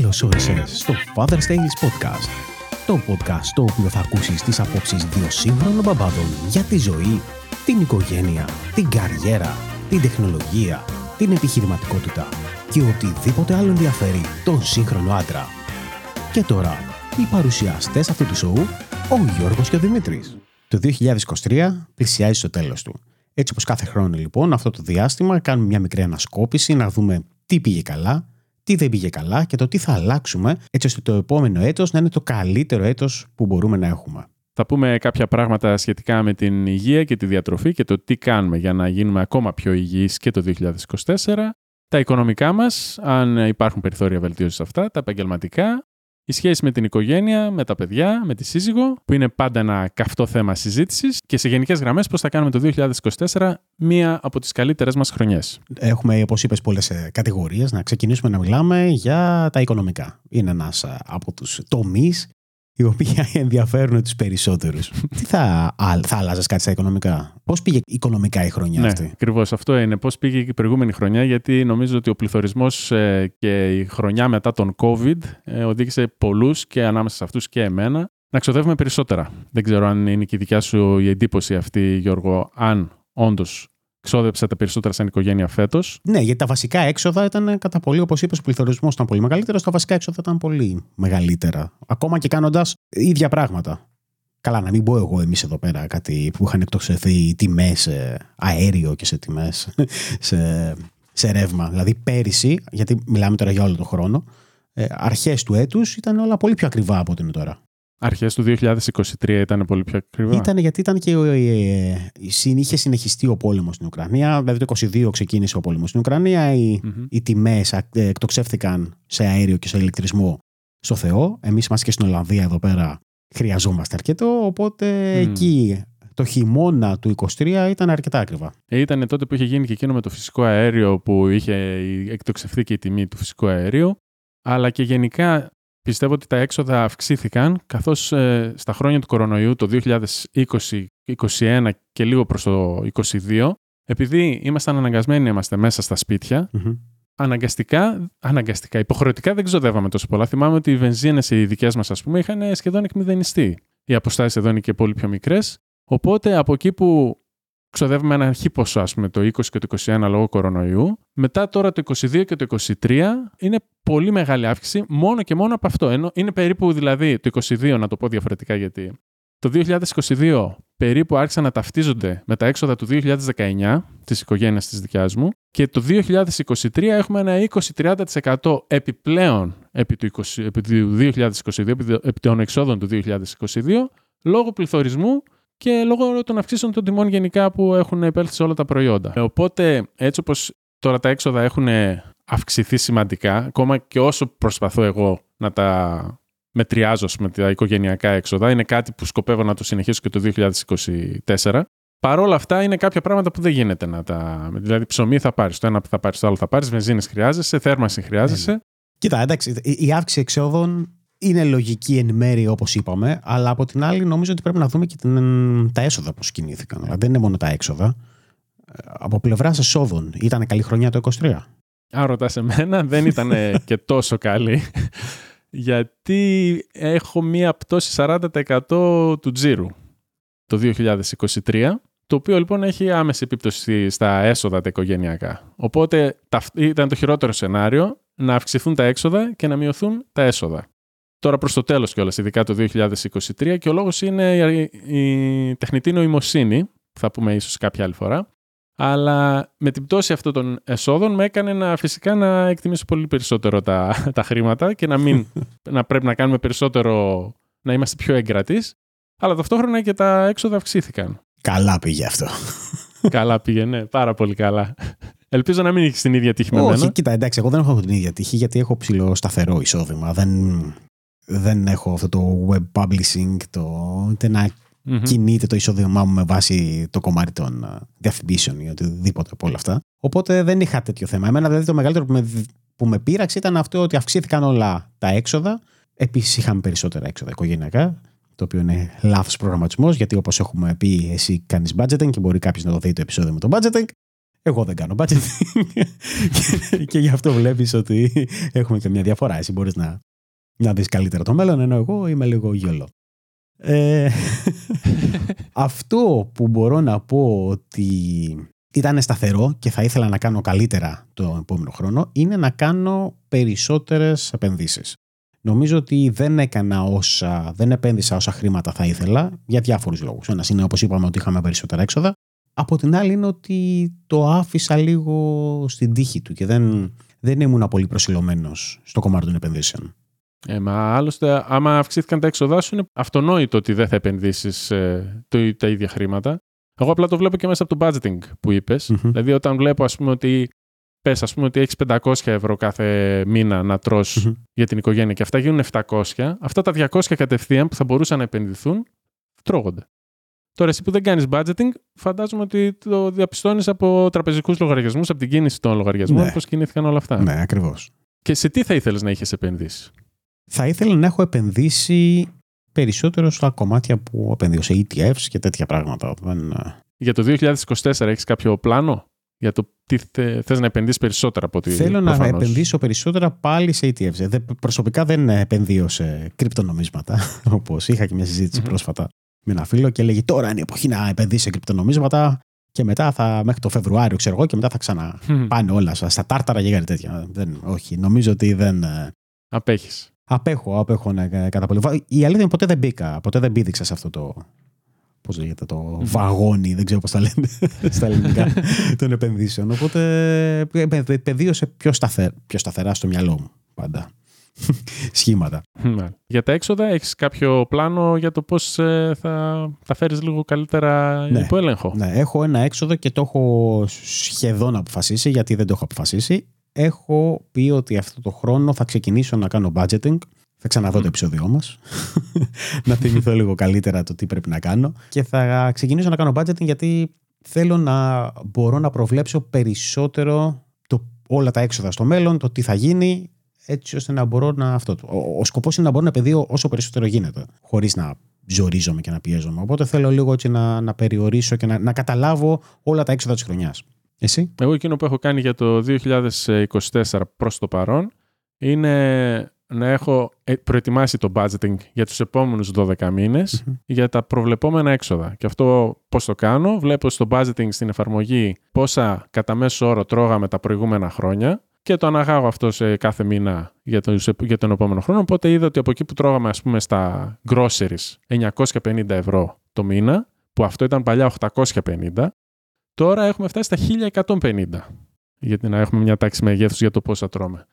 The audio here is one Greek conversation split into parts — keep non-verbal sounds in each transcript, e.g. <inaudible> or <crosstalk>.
Καλώς όρισε στο Father's Tales Podcast. Το podcast στο οποίο θα ακούσεις τις απόψεις δύο σύγχρονων μπαμπάδων για τη ζωή, την οικογένεια, την καριέρα, την τεχνολογία, την επιχειρηματικότητα και οτιδήποτε άλλο ενδιαφέρει τον σύγχρονο άντρα. Και τώρα, οι παρουσιαστές αυτού του σοου, ο Γιώργος και ο Δημήτρης. Το 2023 πλησιάζει στο τέλος του. Έτσι όπως κάθε χρόνο λοιπόν, αυτό το διάστημα κάνουμε μια μικρή ανασκόπηση να δούμε τι πήγε καλά, τι δεν πήγε καλά και το τι θα αλλάξουμε έτσι ώστε το επόμενο έτος να είναι το καλύτερο έτος που μπορούμε να έχουμε. Θα πούμε κάποια πράγματα σχετικά με την υγεία και τη διατροφή και το τι κάνουμε για να γίνουμε ακόμα πιο υγιείς και το 2024. Τα οικονομικά μας, αν υπάρχουν περιθώρια βελτίωσης σε αυτά, τα επαγγελματικά, η σχέση με την οικογένεια, με τα παιδιά, με τη σύζυγο, που είναι πάντα ένα καυτό θέμα συζήτησης, και σε γενικές γραμμές πώς θα κάνουμε το 2024 μία από τις καλύτερες μας χρονιές. Έχουμε, όπως είπες, πολλές κατηγορίες. Να ξεκινήσουμε να μιλάμε για τα οικονομικά. Είναι ένας από τους τομείς οι οποίοι <laughs> ενδιαφέρουν τους περισσότερους. Τι θα, θα άλλαζες κάτι στα οικονομικά, Πώς πήγε οικονομικά η χρονιά ναι, αυτή; Ακριβώς αυτό είναι. Πώς πήγε η προηγούμενη χρονιά, γιατί νομίζω ότι ο πληθωρισμός ε, και η χρονιά μετά τον COVID ε, οδήγησε πολλούς και ανάμεσα σε αυτούς και εμένα να ξοδεύουμε περισσότερα. Δεν ξέρω αν είναι και η δικιά σου η εντύπωση αυτή, Γιώργο, αν όντως ξόδεψε τα περισσότερα σαν οικογένεια φέτος. Ναι, γιατί τα βασικά έξοδα ήταν κατά πολύ, όπως είπες, ο πληθωρισμό ήταν πολύ μεγαλύτερος. Τα βασικά έξοδα ήταν πολύ μεγαλύτερα. Ακόμα και κάνοντας ίδια πράγματα. Καλά, να μην πω εγώ εμείς εδώ πέρα κάτι που είχαν εκτοξευθεί τιμές σε αέριο και σε τιμές <laughs> σε, σε ρεύμα. Δηλαδή πέρυσι, γιατί μιλάμε τώρα για όλο τον χρόνο, ε, αρχές του έτους ήταν όλα πολύ πιο ακριβά από ό,τι είναι τώρα. Αρχές του 2023 ήταν πολύ πιο ακριβά. Ήταν γιατί ήταν και ε, είχε συνεχιστεί ο πόλεμος στην Ουκρανία. Δηλαδή το 2022 ξεκίνησε ο πόλεμος στην Ουκρανία. Οι, mm-hmm. οι τιμές ε, εκτοξεύθηκαν σε αέριο και σε ηλεκτρισμό στο Θεό. Εμείς είμαστε και στην Ολλανδία εδώ πέρα χρειαζόμαστε αρκετό. Οπότε mm. εκεί το χειμώνα του 23 ήταν αρκετά ακριβά. Ε, ήταν τότε που είχε γίνει και εκείνο με το φυσικό αέριο που είχε εκτοξευθεί και η τιμή του φυσικού αερίου. Αλλά και γενικά Πιστεύω ότι τα έξοδα αυξήθηκαν καθώς ε, στα χρόνια του κορονοϊού το 2020, 2021 και λίγο προς το 2022 επειδή ήμασταν αναγκασμένοι να είμαστε μέσα στα σπιτια αναγκαστικά, αναγκαστικά, υποχρεωτικά δεν ξοδεύαμε τόσο πολλά. Θυμάμαι ότι οι βενζίνες οι δικές μας ας πούμε είχαν σχεδόν εκμηδενιστεί. Οι αποστάσεις εδώ είναι και πολύ πιο μικρές. Οπότε από εκεί που ξοδεύουμε ένα αρχή ποσό, ας πούμε, το 20 και το 21 λόγω κορονοϊού. Μετά τώρα το 22 και το 23 είναι πολύ μεγάλη αύξηση μόνο και μόνο από αυτό. Ενώ είναι περίπου δηλαδή το 22, να το πω διαφορετικά γιατί. Το 2022 περίπου άρχισαν να ταυτίζονται με τα έξοδα του 2019 της οικογένειας της δικιάς μου και το 2023 έχουμε ένα 20-30% επιπλέον επί του, 20, επί του 2022, επί των εξόδων του 2022 λόγω πληθωρισμού και λόγω των αυξήσεων των τιμών γενικά που έχουν επέλθει σε όλα τα προϊόντα. Ε, οπότε, έτσι όπως τώρα τα έξοδα έχουν αυξηθεί σημαντικά, ακόμα και όσο προσπαθώ εγώ να τα μετριάζω με τα οικογενειακά έξοδα, είναι κάτι που σκοπεύω να το συνεχίσω και το 2024. Παρ' όλα αυτά είναι κάποια πράγματα που δεν γίνεται να τα. Δηλαδή, ψωμί θα πάρεις, το ένα θα πάρεις, το άλλο θα πάρεις, βενζίνη χρειάζεσαι, θέρμανση χρειάζεσαι. Ναι. Κοίτα, εντάξει, η αύξηση εξόδων είναι λογική εν μέρη όπως είπαμε, αλλά από την άλλη νομίζω ότι πρέπει να δούμε και την, τα έσοδα πώ κινήθηκαν. Δηλαδή δεν είναι μόνο τα έξοδα. Ε, από πλευράς εσόδων, ήταν καλή χρονιά το 23. Αν ρωτάς εμένα, δεν ήταν <laughs> και τόσο καλή. Γιατί έχω μία πτώση 40% του τζίρου το 2023, το οποίο λοιπόν έχει άμεση επίπτωση στα έσοδα τα οικογενειακά. Οπότε ήταν το χειρότερο σενάριο να αυξηθούν τα έξοδα και να μειωθούν τα έσοδα τώρα προς το τέλος κιόλας, ειδικά το 2023 και ο λόγος είναι η τεχνητή νοημοσύνη, θα πούμε ίσως κάποια άλλη φορά, αλλά με την πτώση αυτών των εσόδων με έκανε να, φυσικά να εκτιμήσω πολύ περισσότερο τα, τα χρήματα και να, μην, <laughs> να πρέπει να κάνουμε περισσότερο, να είμαστε πιο εγκρατείς, αλλά ταυτόχρονα και τα έξοδα αυξήθηκαν. Καλά πήγε αυτό. καλά πήγε, ναι, πάρα πολύ καλά. Ελπίζω να μην έχεις την ίδια τύχη με Όχι, μένα. κοίτα, εντάξει, εγώ δεν έχω την ίδια τύχη γιατί έχω ψηλό σταθερό εισόδημα. Δεν, δεν έχω αυτό το web publishing, το, ούτε να mm κινείται το εισόδημά μου με βάση το κομμάτι των uh, διαφημίσεων ή οτιδήποτε από όλα αυτά. Οπότε δεν είχα τέτοιο θέμα. Εμένα δηλαδή το μεγαλύτερο που με, που με πείραξε ήταν αυτό ότι αυξήθηκαν όλα τα έξοδα. Επίσης είχαμε περισσότερα έξοδα οικογενειακά, το οποίο είναι λάθος προγραμματισμός, γιατί όπως έχουμε πει, εσύ κάνεις budgeting και μπορεί κάποιος να το δει το επεισόδιο με το budgeting. Εγώ δεν κάνω budgeting. και, <laughs> και γι' αυτό βλέπεις ότι έχουμε και μια διαφορά. Εσύ μπορείς να, να δεις καλύτερα το μέλλον, ενώ εγώ είμαι λίγο γελό. Ε, <laughs> αυτό που μπορώ να πω ότι ήταν σταθερό και θα ήθελα να κάνω καλύτερα το επόμενο χρόνο είναι να κάνω περισσότερες επενδύσεις. Νομίζω ότι δεν έκανα όσα, δεν επένδυσα όσα χρήματα θα ήθελα για διάφορους λόγους. Ένας είναι όπως είπαμε ότι είχαμε περισσότερα έξοδα. Από την άλλη είναι ότι το άφησα λίγο στην τύχη του και δεν, δεν ήμουν πολύ προσιλωμένος στο κομμάτι των επενδύσεων. Ε, μα άλλωστε, άμα αυξήθηκαν τα έξοδά σου, είναι αυτονόητο ότι δεν θα επενδύσεις ε, τα ίδια χρήματα. Εγώ απλά το βλέπω και μέσα από το budgeting που είπες. Δηλαδή, όταν βλέπω, ας πούμε, ότι πες, ας πούμε, ότι έχεις 500 ευρώ κάθε μήνα να τρως για την οικογένεια και αυτά γίνουν 700, αυτά τα 200 κατευθείαν που θα μπορούσαν να επενδυθούν, τρώγονται. Τώρα, εσύ που δεν κάνεις budgeting, φαντάζομαι ότι το διαπιστώνεις από τραπεζικούς λογαριασμούς, από την κίνηση των λογαριασμών, ναι. πώς κινήθηκαν όλα αυτά. Ναι, ακριβώς. Και σε τι θα ήθελες να είχες επενδύσεις; Θα ήθελα να έχω επενδύσει περισσότερο στα κομμάτια που επενδύω σε ETFs και τέτοια πράγματα. Για το 2024 έχεις κάποιο πλάνο; Για το τι θες να επενδύσεις περισσότερα από ό,τι Θέλω προφανώς. να επενδύσω περισσότερα πάλι σε ETFs. Προσωπικά δεν επενδύω σε κρυπτονομίσματα, <laughs> όπως είχα και μια συζητηση πρόσφατα με ένα φίλο και λέγει τώρα είναι η εποχή να επενδύσεις σε κρυπτονομίσματα και μετά θα, μέχρι το Φεβρουάριο, ξέρω εγώ, και μετά θα ξαναπάνε όλα στα τάρταρα και τέτοια. Δεν, όχι, νομίζω ότι δεν. Ε, Απέχεις. Απέχω, απέχω ναι, κατά πολύ. Η αλήθεια είναι ποτέ δεν μπήκα, ποτέ δεν πήδηξα σε αυτό το. Πώς λέγεται, το βαγόνι, δεν ξέρω πώς τα λένε <laughs> στα ελληνικά <laughs> των επενδύσεων. Οπότε επενδύωσε πιο, σταθερά, πιο σταθερά στο μυαλό μου πάντα. <laughs> Σχήματα. Ναι. Για τα έξοδα, έχεις κάποιο πλάνο για το πώς ε, θα, θα φέρεις λίγο καλύτερα ναι. υπό έλεγχο; Ναι, έχω ένα έξοδο και το έχω σχεδόν αποφασίσει, γιατί δεν το έχω αποφασίσει έχω πει ότι αυτό το χρόνο θα ξεκινήσω να κάνω budgeting. Θα ξαναδώ το επεισόδιό μας. <laughs> να θυμηθώ λίγο καλύτερα το τι πρέπει να κάνω. Και θα ξεκινήσω να κάνω budgeting γιατί θέλω να μπορώ να προβλέψω περισσότερο το, όλα τα έξοδα στο μέλλον, το τι θα γίνει, έτσι ώστε να μπορώ να. Αυτό, ο, ο σκοπός είναι να μπορώ να επενδύω όσο περισσότερο γίνεται, χωρίς να ζορίζομαι και να πιέζομαι. Οπότε θέλω λίγο έτσι να, να περιορίσω και να, να καταλάβω όλα τα έξοδα της χρονιάς. Εσύ; Εγώ εκείνο που έχω κάνει για το 2024 προς το παρόν είναι να έχω ε, προετοιμάσει το budgeting για τους επόμενους 12 μηνες για τα προβλεπόμενα έξοδα. Και αυτό πώς το κάνω, βλέπω στο budgeting στην εφαρμογή πόσα κατά μέσο όρο τρώγαμε τα προηγούμενα χρόνια και το αναγάγω αυτό σε κάθε μήνα για, το, για τον επόμενο χρόνο. Οπότε είδα ότι από εκεί που τρώγαμε ας πούμε στα groceries 950 ευρώ το μήνα, που αυτό ήταν παλιά 850, Τώρα έχουμε φτάσει στα 1150 γιατί να έχουμε μια τάξη μεγέθους για το πόσα τρώμε.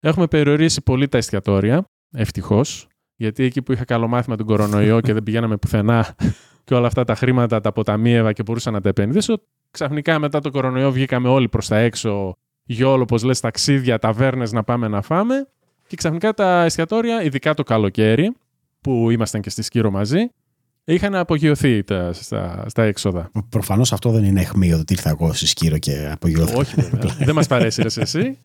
Έχουμε περιορίσει πολύ τα εστιατόρια, ευτυχώς, γιατί εκεί που είχα καλό μάθημα τον κορονοϊό και δεν πηγαίναμε πουθενά και όλα αυτά τα χρήματα τα αποταμίευα και μπορούσα να τα επενδύσω, ξαφνικά μετά το κορονοϊό βγήκαμε όλοι προς τα έξω, γιόλο, όπως λες, ταξίδια, ταβέρνες να πάμε να φάμε. Και ξαφνικά τα εστιατόρια, ειδικά το καλοκαίρι, που ήμασταν και στη Σκύρο μαζί, είχαν απογειωθεί τα, στα, στα έξοδα. Προφανώς αυτό δεν είναι αιχμή ότι ήρθα εγώ στη Σκύρο και απογειώθηκα. Όχι, <laughs> δεν μας παρέσει εσύ.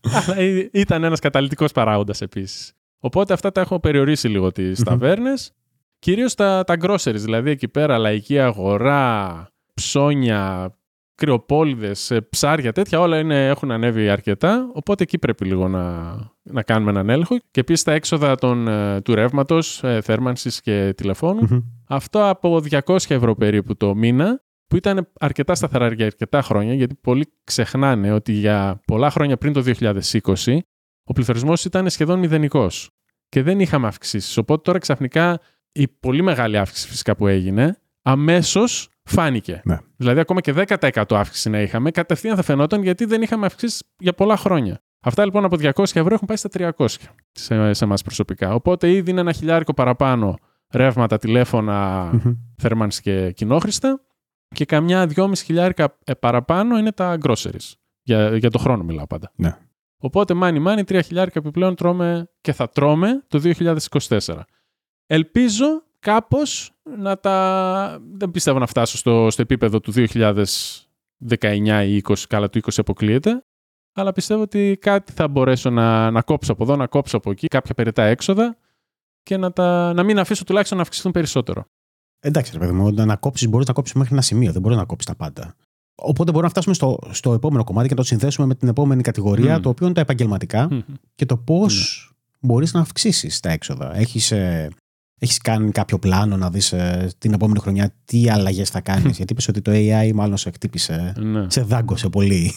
Αλλά ήταν ένας καταλητικός παράγοντας επίσης. Οπότε αυτά τα έχω περιορίσει λίγο τις ταβέρνες. Κυρίως τα, τα groceries, δηλαδή εκεί πέρα λαϊκή αγορά, ψώνια, κρυοπόλυδες, ε, ψάρια, τέτοια όλα είναι, έχουν ανέβει αρκετά. Οπότε εκεί πρέπει λίγο να, να κάνουμε έναν έλεγχο. Και επίσης τα έξοδα των, ε, του ρεύματος, ε, θέρμανσης και τηλεφωνου Αυτό από 200 ευρώ περίπου το μήνα, που ήταν αρκετά σταθερά για αρκετά χρόνια, γιατί πολλοί ξεχνάνε ότι για πολλά χρόνια πριν το 2020 ο πληθωρισμός ήταν σχεδόν μηδενικός. Και δεν είχαμε αυξήσεις. Οπότε τώρα ξαφνικά η πολύ μεγάλη αύξηση φυσικά που έγινε, αμέσως φάνηκε. Ναι. Δηλαδή, ακόμα και 10% αύξηση να είχαμε, κατευθείαν θα φαινόταν γιατί δεν είχαμε αυξήσεις για πολλά χρόνια. Αυτά λοιπόν από 200 ευρώ έχουν πάει στα 300 σε, σε εμάς προσωπικά. Οπότε ήδη είναι ένα χιλιάρικο παραπάνω ρεύματα, τηλέφωνα, mm-hmm. θέρμανση και κοινόχρηστα και καμιά δυόμιση χιλιάρικα ε, παραπάνω είναι τα groceries. Για, για το χρόνο μιλάω πάντα. Ναι. Οπότε μάνι μάνι, τρία χιλιάρικα επιπλέον τρώμε και θα τρώμε το 2024. Ελπίζω κάπως να τα... Δεν πιστεύω να φτάσω στο, στο επίπεδο του 2019 ή 20, καλά του 20 αποκλείεται, αλλά πιστεύω ότι κάτι θα μπορέσω να, να κόψω από εδώ, να κόψω από εκεί, κάποια περιτά έξοδα και να, τα, να μην αφήσω τουλάχιστον να αυξηθούν περισσότερο. Εντάξει, ρε παιδί μου, να κόψεις μπορείς να κόψεις μέχρι ένα σημείο. Δεν μπορείς να κόψεις τα πάντα. Οπότε μπορούμε να φτάσουμε στο, στο επόμενο κομμάτι και να το συνδέσουμε με την επόμενη κατηγορία, Μμ. το οποίο είναι τα επαγγελματικά Μμμ. και το πώς μπορείς να αυξήσεις τα έξοδα. Έχεις, ε, έχεις κάνει κάποιο πλάνο να δεις ε, την επόμενη χρονιά τι αλλαγές θα κάνεις; <laughs> Γιατί είπες ότι το AI μάλλον σε χτύπησε, Ναι. σε δάγκωσε πολύ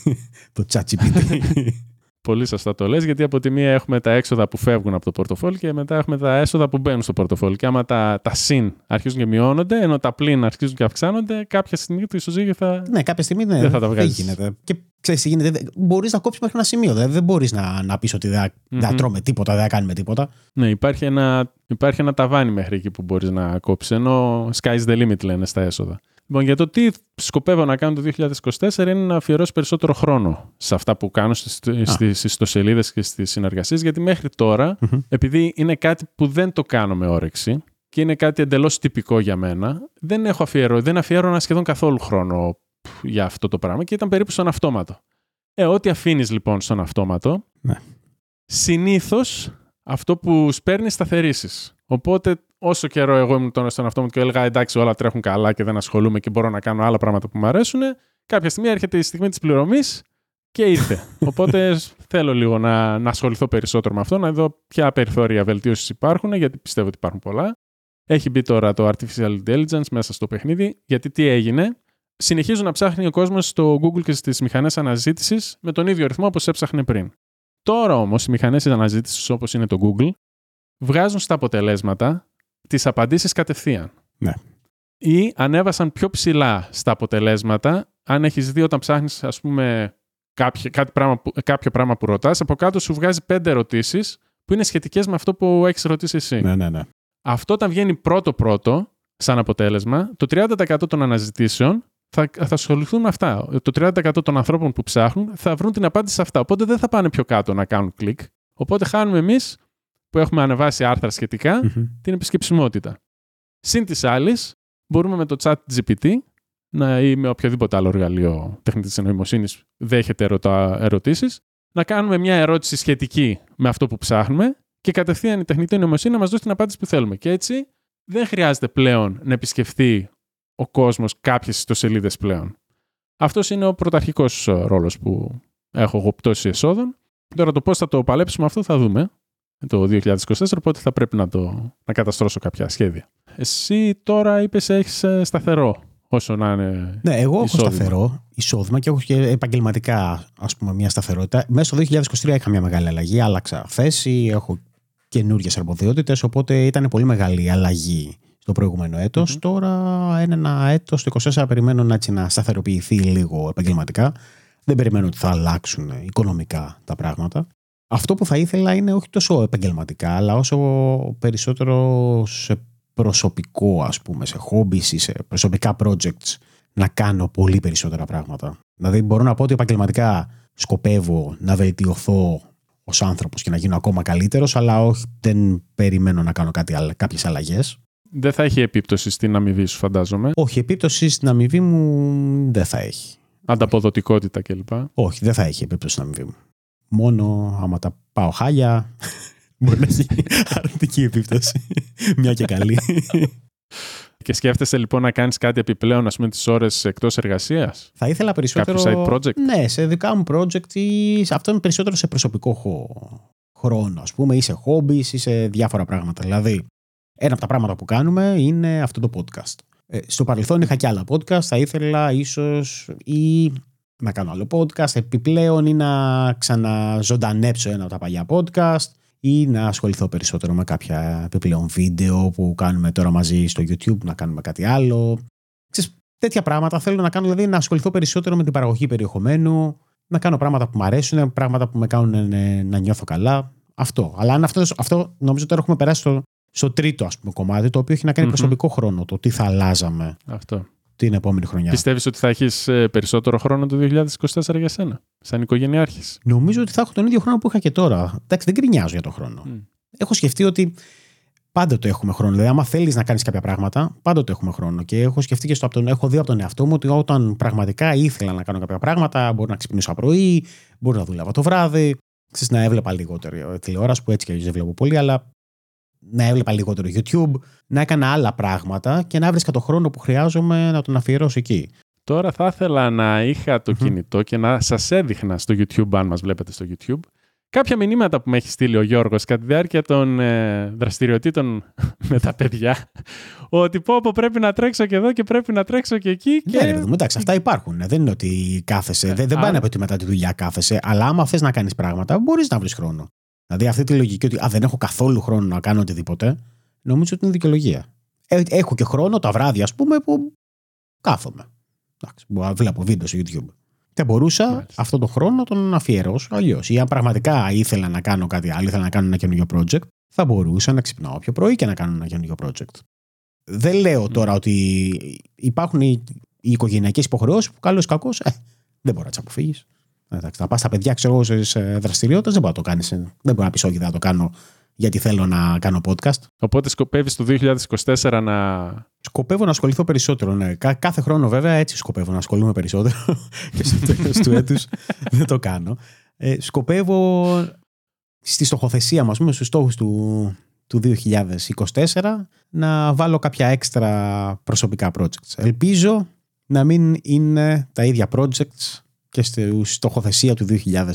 το ChatGPT. <laughs> Πολύ σωστά το λες, γιατί από τη μία έχουμε τα έξοδα που φεύγουν από το πορτοφόλι και μετά έχουμε τα έσοδα που μπαίνουν στο πορτοφόλι. Και άμα τα, τα συν αρχίζουν και μειώνονται, ενώ τα πλήν αρχίζουν και αυξάνονται, κάποια στιγμή το ισοζύγιο θα. ναι, κάποια στιγμή ναι, Δεν θα τα βγάζεις. γίνεται. Και ξέρεις τι γίνεται, δεν- μπορείς να κόψεις μέχρι ένα σημείο. Δεν, δεν μπορείς να, να πεις ότι δεν Μμμ. θα τρώμε τίποτα, δεν θα κάνουμε τίποτα. Ναι, υπάρχει ένα, υπάρχει ένα ταβάνι μέχρι εκεί που μπορείς να κόψεις. Ενώ sky's the limit λένε στα έσοδα. Λοιπόν, για το τι σκοπεύω να κάνω το 2024 είναι να αφιερώσω περισσότερο χρόνο σε αυτά που κάνω στις, στις ιστοσελίδες και στις συνεργασίες, γιατί μέχρι τώρα, Μμμ. επειδή είναι κάτι που δεν το κάνω με όρεξη και είναι κάτι εντελώς τυπικό για μένα, δεν έχω αφιερώ, δεν αφιέρωνα σχεδόν καθόλου χρόνο πφ, για αυτό το πράγμα και ήταν περίπου στον αυτόματο. Ε, ό,τι αφήνεις λοιπόν στον αυτόματο, Ναι. συνήθως αυτό που σπέρνεις σταθερήσει. Οπότε, όσο καιρό εγώ ήμουν τώρα στον αυτόματο και έλεγα εντάξει, όλα τρέχουν καλά και δεν ασχολούμαι και μπορώ να κάνω άλλα πράγματα που μου αρέσουν, κάποια στιγμή έρχεται η στιγμή της πληρωμής και ήρθε. <laughs> Οπότε θέλω λίγο να, να ασχοληθώ περισσότερο με αυτό, να δω ποια περιθώρια βελτίωσης υπάρχουν, γιατί πιστεύω ότι υπάρχουν πολλά. Έχει μπει τώρα το Artificial Intelligence μέσα στο παιχνίδι, γιατί τι έγινε; Συνεχίζουν να ψάχνει ο κόσμος στο Google και στις μηχανές αναζήτησης με τον ίδιο ρυθμό όπως έψαχνε πριν. Τώρα όμως οι μηχανές αναζήτησης όπως είναι το Google βγάζουν στα αποτελέσματα τις απαντήσεις κατευθείαν. Ναι. Ή ανέβασαν πιο ψηλά στα αποτελέσματα, αν έχεις δει όταν ψάχνεις, ας πούμε, κάποιο, κάτι πράγμα που, κάποιο πράγμα που ρωτάς, από κάτω σου βγάζει πέντε ερωτήσεις που είναι σχετικές με αυτό που έχεις ρωτήσει εσύ. Ναι, ναι, ναι. Αυτό όταν βγαίνει πρώτο-πρώτο, σαν αποτέλεσμα, το 30% των αναζητήσεων θα, θα ασχοληθούν με αυτά. Το 30% των ανθρώπων που ψάχνουν θα βρουν την απάντηση σε αυτά. Οπότε δεν θα πάνε πιο κάτω να κάνουν κλικ. Οπότε χάνουμε εμείς που έχουμε ανεβάσει άρθρα σχετικά Μμμ. την επισκεψιμότητα. Συν της άλλης, μπορούμε με το chat GPT να, ή με οποιοδήποτε άλλο εργαλείο τεχνητής νοημοσύνη δέχεται ερωτα, ερωτήσεις, να κάνουμε μια ερώτηση σχετική με αυτό που ψάχνουμε και κατευθείαν η τεχνητή νοημοσύνη να μας δώσει την απάντηση που θέλουμε. Και έτσι δεν χρειάζεται πλέον να επισκεφθεί ο κόσμος κάποιες ιστοσελίδες πλέον. Αυτός είναι ο πρωταρχικός ρόλος που έχω εγώ πτώση εσόδων. Τώρα το πώς θα το παλέψουμε αυτό θα δούμε το 2024, οπότε θα πρέπει να, το, να καταστρώσω κάποια σχέδια. Εσύ τώρα είπες έχεις σταθερό όσο να είναι. Ναι, εγώ έχω Εισόδημα. σταθερό εισόδημα και έχω και επαγγελματικά ας πούμε, μια σταθερότητα. Μέσα στο 2023 είχα μια μεγάλη αλλαγή. Άλλαξα θέση, έχω καινούριε αρμοδιότητες. Οπότε ήταν πολύ μεγάλη η αλλαγή στο προηγούμενο έτος. Μμμ. Τώρα είναι ένα έτος, το 24 περιμένω να, έτσι, να σταθεροποιηθεί λίγο επαγγελματικά. Δεν περιμένω ότι θα αλλάξουν οικονομικά τα πράγματα. Αυτό που θα ήθελα είναι όχι τόσο επαγγελματικά, αλλά όσο περισσότερο σε προσωπικό, ας πούμε, σε hobbies ή σε προσωπικά projects, να κάνω πολύ περισσότερα πράγματα. Δηλαδή, μπορώ να πω ότι επαγγελματικά σκοπεύω να βελτιωθώ ως άνθρωπος και να γίνω ακόμα καλύτερος, αλλά όχι, δεν περιμένω να κάνω κάτι, άλλα- κάποιες αλλαγές. Δεν θα έχει επίπτωση στην αμοιβή σου, φαντάζομαι. Όχι, επίπτωση στην αμοιβή μου δεν θα έχει. Ανταποδοτικότητα κλπ. Όχι, δεν θα έχει επίπτωση στην αμοιβή μου. Μόνο άμα τα πάω χάλια, <laughs> μπορεί να <laughs> έχει αρνητική επίπτωση. Μια και καλή. <laughs> Και σκέφτεσαι λοιπόν να κάνεις κάτι επιπλέον, ας πούμε, τις ώρες εκτός εργασίας; Θα ήθελα περισσότερο. Κάποιο side project? Ναι, σε δικά μου project ή σε αυτό είναι περισσότερο σε προσωπικό χω- χρόνο, ας πούμε, ή σε hobbies ή σε διάφορα πράγματα. Δηλαδή, ένα από τα πράγματα που κάνουμε είναι αυτό το podcast. Ε, στο παρελθόν είχα και άλλα podcast, θα ήθελα ίσως ή να κάνω άλλο podcast επιπλέον ή να ξαναζωντανέψω ένα από τα παλιά podcast ή να ασχοληθώ περισσότερο με κάποια επιπλέον βίντεο που κάνουμε τώρα μαζί στο YouTube, να κάνουμε κάτι άλλο. Ξέρεις, τέτοια πράγματα θέλω να κάνω, δηλαδή να ασχοληθώ περισσότερο με την παραγωγή περιεχομένου, να κάνω πράγματα που μου αρέσουν, πράγματα που με κάνουν ε, να νιώθω καλά. Αυτό. Αλλά αν αυτός, αυτό νομίζω τώρα έχουμε περάσει στο, στο τρίτο ας πούμε, κομμάτι, το οποίο έχει να κάνει Μμμ. προσωπικό χρόνο, το τι θα αλλάζαμε Αυτό. Την επόμενη χρονιά. Πιστεύεις ότι θα έχεις περισσότερο χρόνο το 2024 για σένα, σαν οικογενειάρχης; Νομίζω ότι θα έχω τον ίδιο χρόνο που είχα και τώρα. Εντάξει, δεν γκρινιάζω για τον χρόνο. Μμ. Έχω σκεφτεί ότι πάντοτε έχουμε χρόνο. Δηλαδή, άμα θέλεις να κάνεις κάποια πράγματα, πάντοτε έχουμε χρόνο. Και έχω σκεφτεί και στο, από τον, έχω δει από τον εαυτό μου ότι όταν πραγματικά ήθελα να κάνω κάποια πράγματα, μπορεί να ξυπνήσω πρωί, μπορεί να δούλευα το βράδυ, ξέρεις, να έβλεπα λιγότερο ε, τηλεόραση που έτσι και αλλιώς δεν βλέπω πολύ, αλλά να έβλεπα λιγότερο YouTube, να έκανα άλλα πράγματα και να βρίσκα το χρόνο που χρειάζομαι να τον αφιερώσω εκεί. Τώρα θα ήθελα να είχα το κινητό και να σας έδειχνα στο YouTube, αν μας βλέπετε στο YouTube, κάποια μηνύματα που με έχει στείλει ο Γιώργος κατά τη διάρκεια των ε, δραστηριοτήτων <laughs> με τα παιδιά, ότι πω, πω πρέπει να τρέξω και εδώ και πρέπει να τρέξω και εκεί. Και... Ναι, ρε, εντάξει, αυτά υπάρχουν. Δεν είναι ότι κάθεσαι. δεν δεν πάνε από τη μετά τη δουλειά κάθεσαι. Αλλά άμα θες να κάνεις πράγματα, μπορείς να βρεις χρόνο. Δηλαδή αυτή τη λογική ότι α, δεν έχω καθόλου χρόνο να κάνω οτιδήποτε, νομίζω ότι είναι δικαιολογία. Ε, έχω και χρόνο τα βράδια, ας πούμε, που κάθομαι. Εντάξει, μπορώ να βλέπω βίντεο στο YouTube. Και μπορούσα Μάλιστα. αυτόν τον χρόνο να τον αφιερώσω αλλιώς. Ή αν πραγματικά ήθελα να κάνω κάτι άλλο, ήθελα να κάνω ένα καινούριο project, θα μπορούσα να ξυπνάω πιο πρωί και να κάνω ένα καινούριο project. Δεν λέω τώρα ότι υπάρχουν οι, οι οικογενειακές υποχρεώσεις που καλό ή κακό ε, δεν μπορεί να τις αποφύγεις. Εντάξει, να πας στα παιδιά, ξέρω εγώ, σε δραστηριότητες, δεν μπορεί να το κάνεις. Δεν μπορεί να πεις, Όχι, δεν θα το κάνω γιατί θέλω να κάνω podcast. Οπότε σκοπεύεις το 2024 να... Σκοπεύω να ασχοληθώ περισσότερο. Ναι. Κα- κάθε χρόνο, βέβαια, έτσι σκοπεύω να ασχολούμαι περισσότερο. <laughs> και στο τέλος του έτους <laughs> δεν το κάνω. Ε, σκοπεύω στη στοχοθεσία μα, στους στόχους του, του 2024, να βάλω κάποια έξτρα προσωπικά projects. Ελπίζω να μην είναι τα ίδια projects και στη στοχοθεσία του 2025.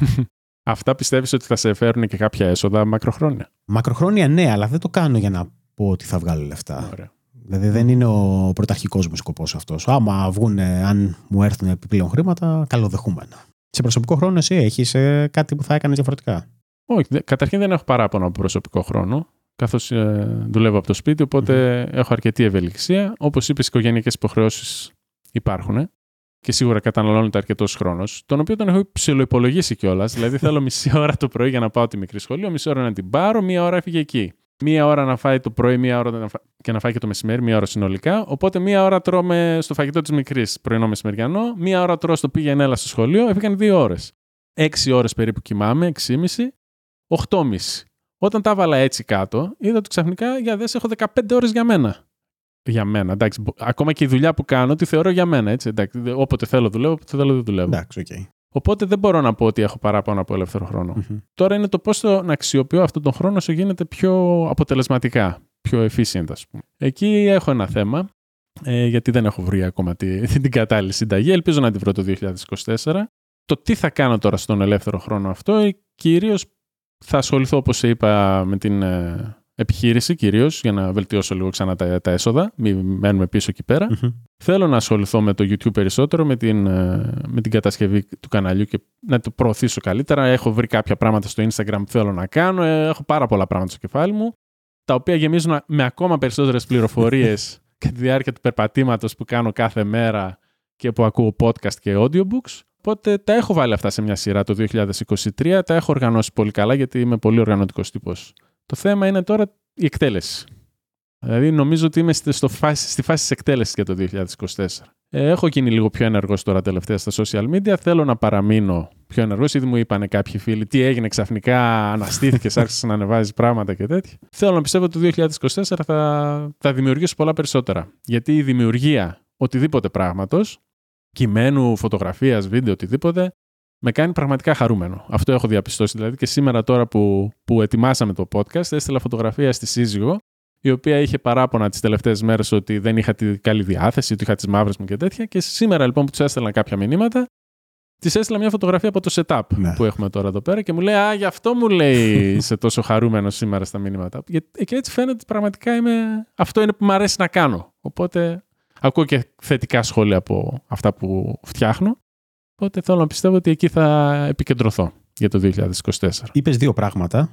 <laughs> Αυτά πιστεύεις ότι θα σε φέρουν και κάποια έσοδα μακροχρόνια; Μακροχρόνια ναι, αλλά δεν το κάνω για να πω ότι θα βγάλω λεφτά. Ωραία. Δηλαδή δεν είναι ο πρωταρχικός μου σκοπός αυτός. Άμα βγουν, αν μου έρθουν επιπλέον χρήματα, καλοδεχούμενα. Σε προσωπικό χρόνο εσύ έχεις ε, κάτι που θα έκανες διαφορετικά. Όχι, δε- καταρχήν δεν έχω παράπονο από προσωπικό χρόνο, καθώς ε, δουλεύω από το σπίτι, οπότε έχω αρκετή ευελιξία. Όπως είπες, οι οικογενειακές υποχρεώσεις υπάρχουν και σίγουρα καταναλώνεται αρκετός χρόνος, τον οποίο τον έχω ψιλοϋπολογίσει κιόλας. δηλαδή θέλω <laughs> μισή ώρα το πρωί για να πάω τη μικρή σχολείο, μισή ώρα να την πάρω, μία ώρα έφυγε εκεί. Μία ώρα να φάει το πρωί, μία ώρα να φα- και να φάει και το μεσημέρι, μία ώρα συνολικά. Οπότε μία ώρα τρώμε στο φαγητό της μικρής, πρωινό μεσημεριανό, μία ώρα τρώω στο πήγαινε έλα στο σχολείο, έφυγαν δύο ώρες. Έξι ώρες περίπου κοιμάμαι, έξι οχτώμιση. Όταν τα έβαλα έτσι κάτω, είδα ότι ξαφνικά για δες έχω 15 ώρες για μένα. Για μένα, εντάξει. μπο- Ακόμα και η δουλειά που κάνω τη θεωρώ για μένα, έτσι. Εντάξει. Δε- Όποτε θέλω δουλεύω, όποτε θέλω δεν δουλεύω. Εντάξει, οκ. Οπότε δεν μπορώ να πω ότι έχω παράπονο από ελεύθερο χρόνο. Μμμ. Τώρα είναι το πώς το να αξιοποιώ αυτόν τον χρόνο όσο γίνεται πιο αποτελεσματικά, πιο efficient, ας πούμε. Εκεί έχω ένα θέμα, ε, γιατί δεν έχω βρει ακόμα τη, <laughs> την κατάλληλη συνταγή. Ελπίζω να την βρω το 2024. Το τι θα κάνω τώρα στον ελεύθερο χρόνο αυτό, ε, κυρίως θα ασχοληθώ, όπως σε είπα, με την ε, επιχείρηση, κυρίως, για να βελτιώσω λίγο ξανά τα, τα έσοδα. Μην μένουμε πίσω εκεί πέρα. Μμμ. Θέλω να ασχοληθώ με το YouTube περισσότερο, με την, ε, με την κατασκευή του καναλιού και να το προωθήσω καλύτερα. Έχω βρει κάποια πράγματα στο Instagram που θέλω να κάνω. Ε, Έχω πάρα πολλά πράγματα στο κεφάλι μου, τα οποία γεμίζουν με ακόμα περισσότερες πληροφορίες <laughs> κατά τη διάρκεια του περπατήματος που κάνω κάθε μέρα και που ακούω podcast και audiobooks. Οπότε τα έχω βάλει αυτά σε μια σειρά το 2023, τα έχω οργανώσει πολύ καλά γιατί είμαι πολύ οργανωτικός τύπος. Το θέμα είναι τώρα η εκτέλεση. Δηλαδή νομίζω ότι είμαι στη, στο φάση, στη φάση της εκτέλεσης για το 2024. Ε, έχω γίνει λίγο πιο ενεργός τώρα τελευταία στα social media. Θέλω να παραμείνω πιο ενεργός. Ήδη μου είπαν κάποιοι φίλοι τι έγινε ξαφνικά, αναστήθηκες, <laughs> άρχισες να ανεβάζεις πράγματα και τέτοια. Θέλω να πιστεύω ότι το 2024 θα, θα δημιουργήσω πολλά περισσότερα. Γιατί η δημιουργία οτιδήποτε πράγματος, κειμένου, φωτογραφίας, βίντεο, οτιδήποτε, με κάνει πραγματικά χαρούμενο. Αυτό έχω διαπιστώσει. Δηλαδή και σήμερα τώρα που, που ετοιμάσαμε το podcast, έστειλα φωτογραφία στη σύζυγο, η οποία είχε παράπονα τις τελευταίες μέρες ότι δεν είχα τη καλή διάθεση, ότι είχα τις μαύρες μου και τέτοια. Και σήμερα λοιπόν που του έστελνα κάποια μηνύματα, της έστειλα μια φωτογραφία από το setup Ναι. που έχουμε τώρα εδώ πέρα και μου λέει Α, γι' αυτό μου λέει <laughs> είσαι τόσο χαρούμενο σήμερα στα μηνύματα. Και, και έτσι φαίνεται ότι πραγματικά είμαι. Αυτό είναι που μου αρέσει να κάνω. Οπότε ακούω και θετικά σχόλια από αυτά που φτιάχνω. Οπότε θέλω να πιστεύω ότι εκεί θα επικεντρωθώ για το 2024. Είπες δύο πράγματα.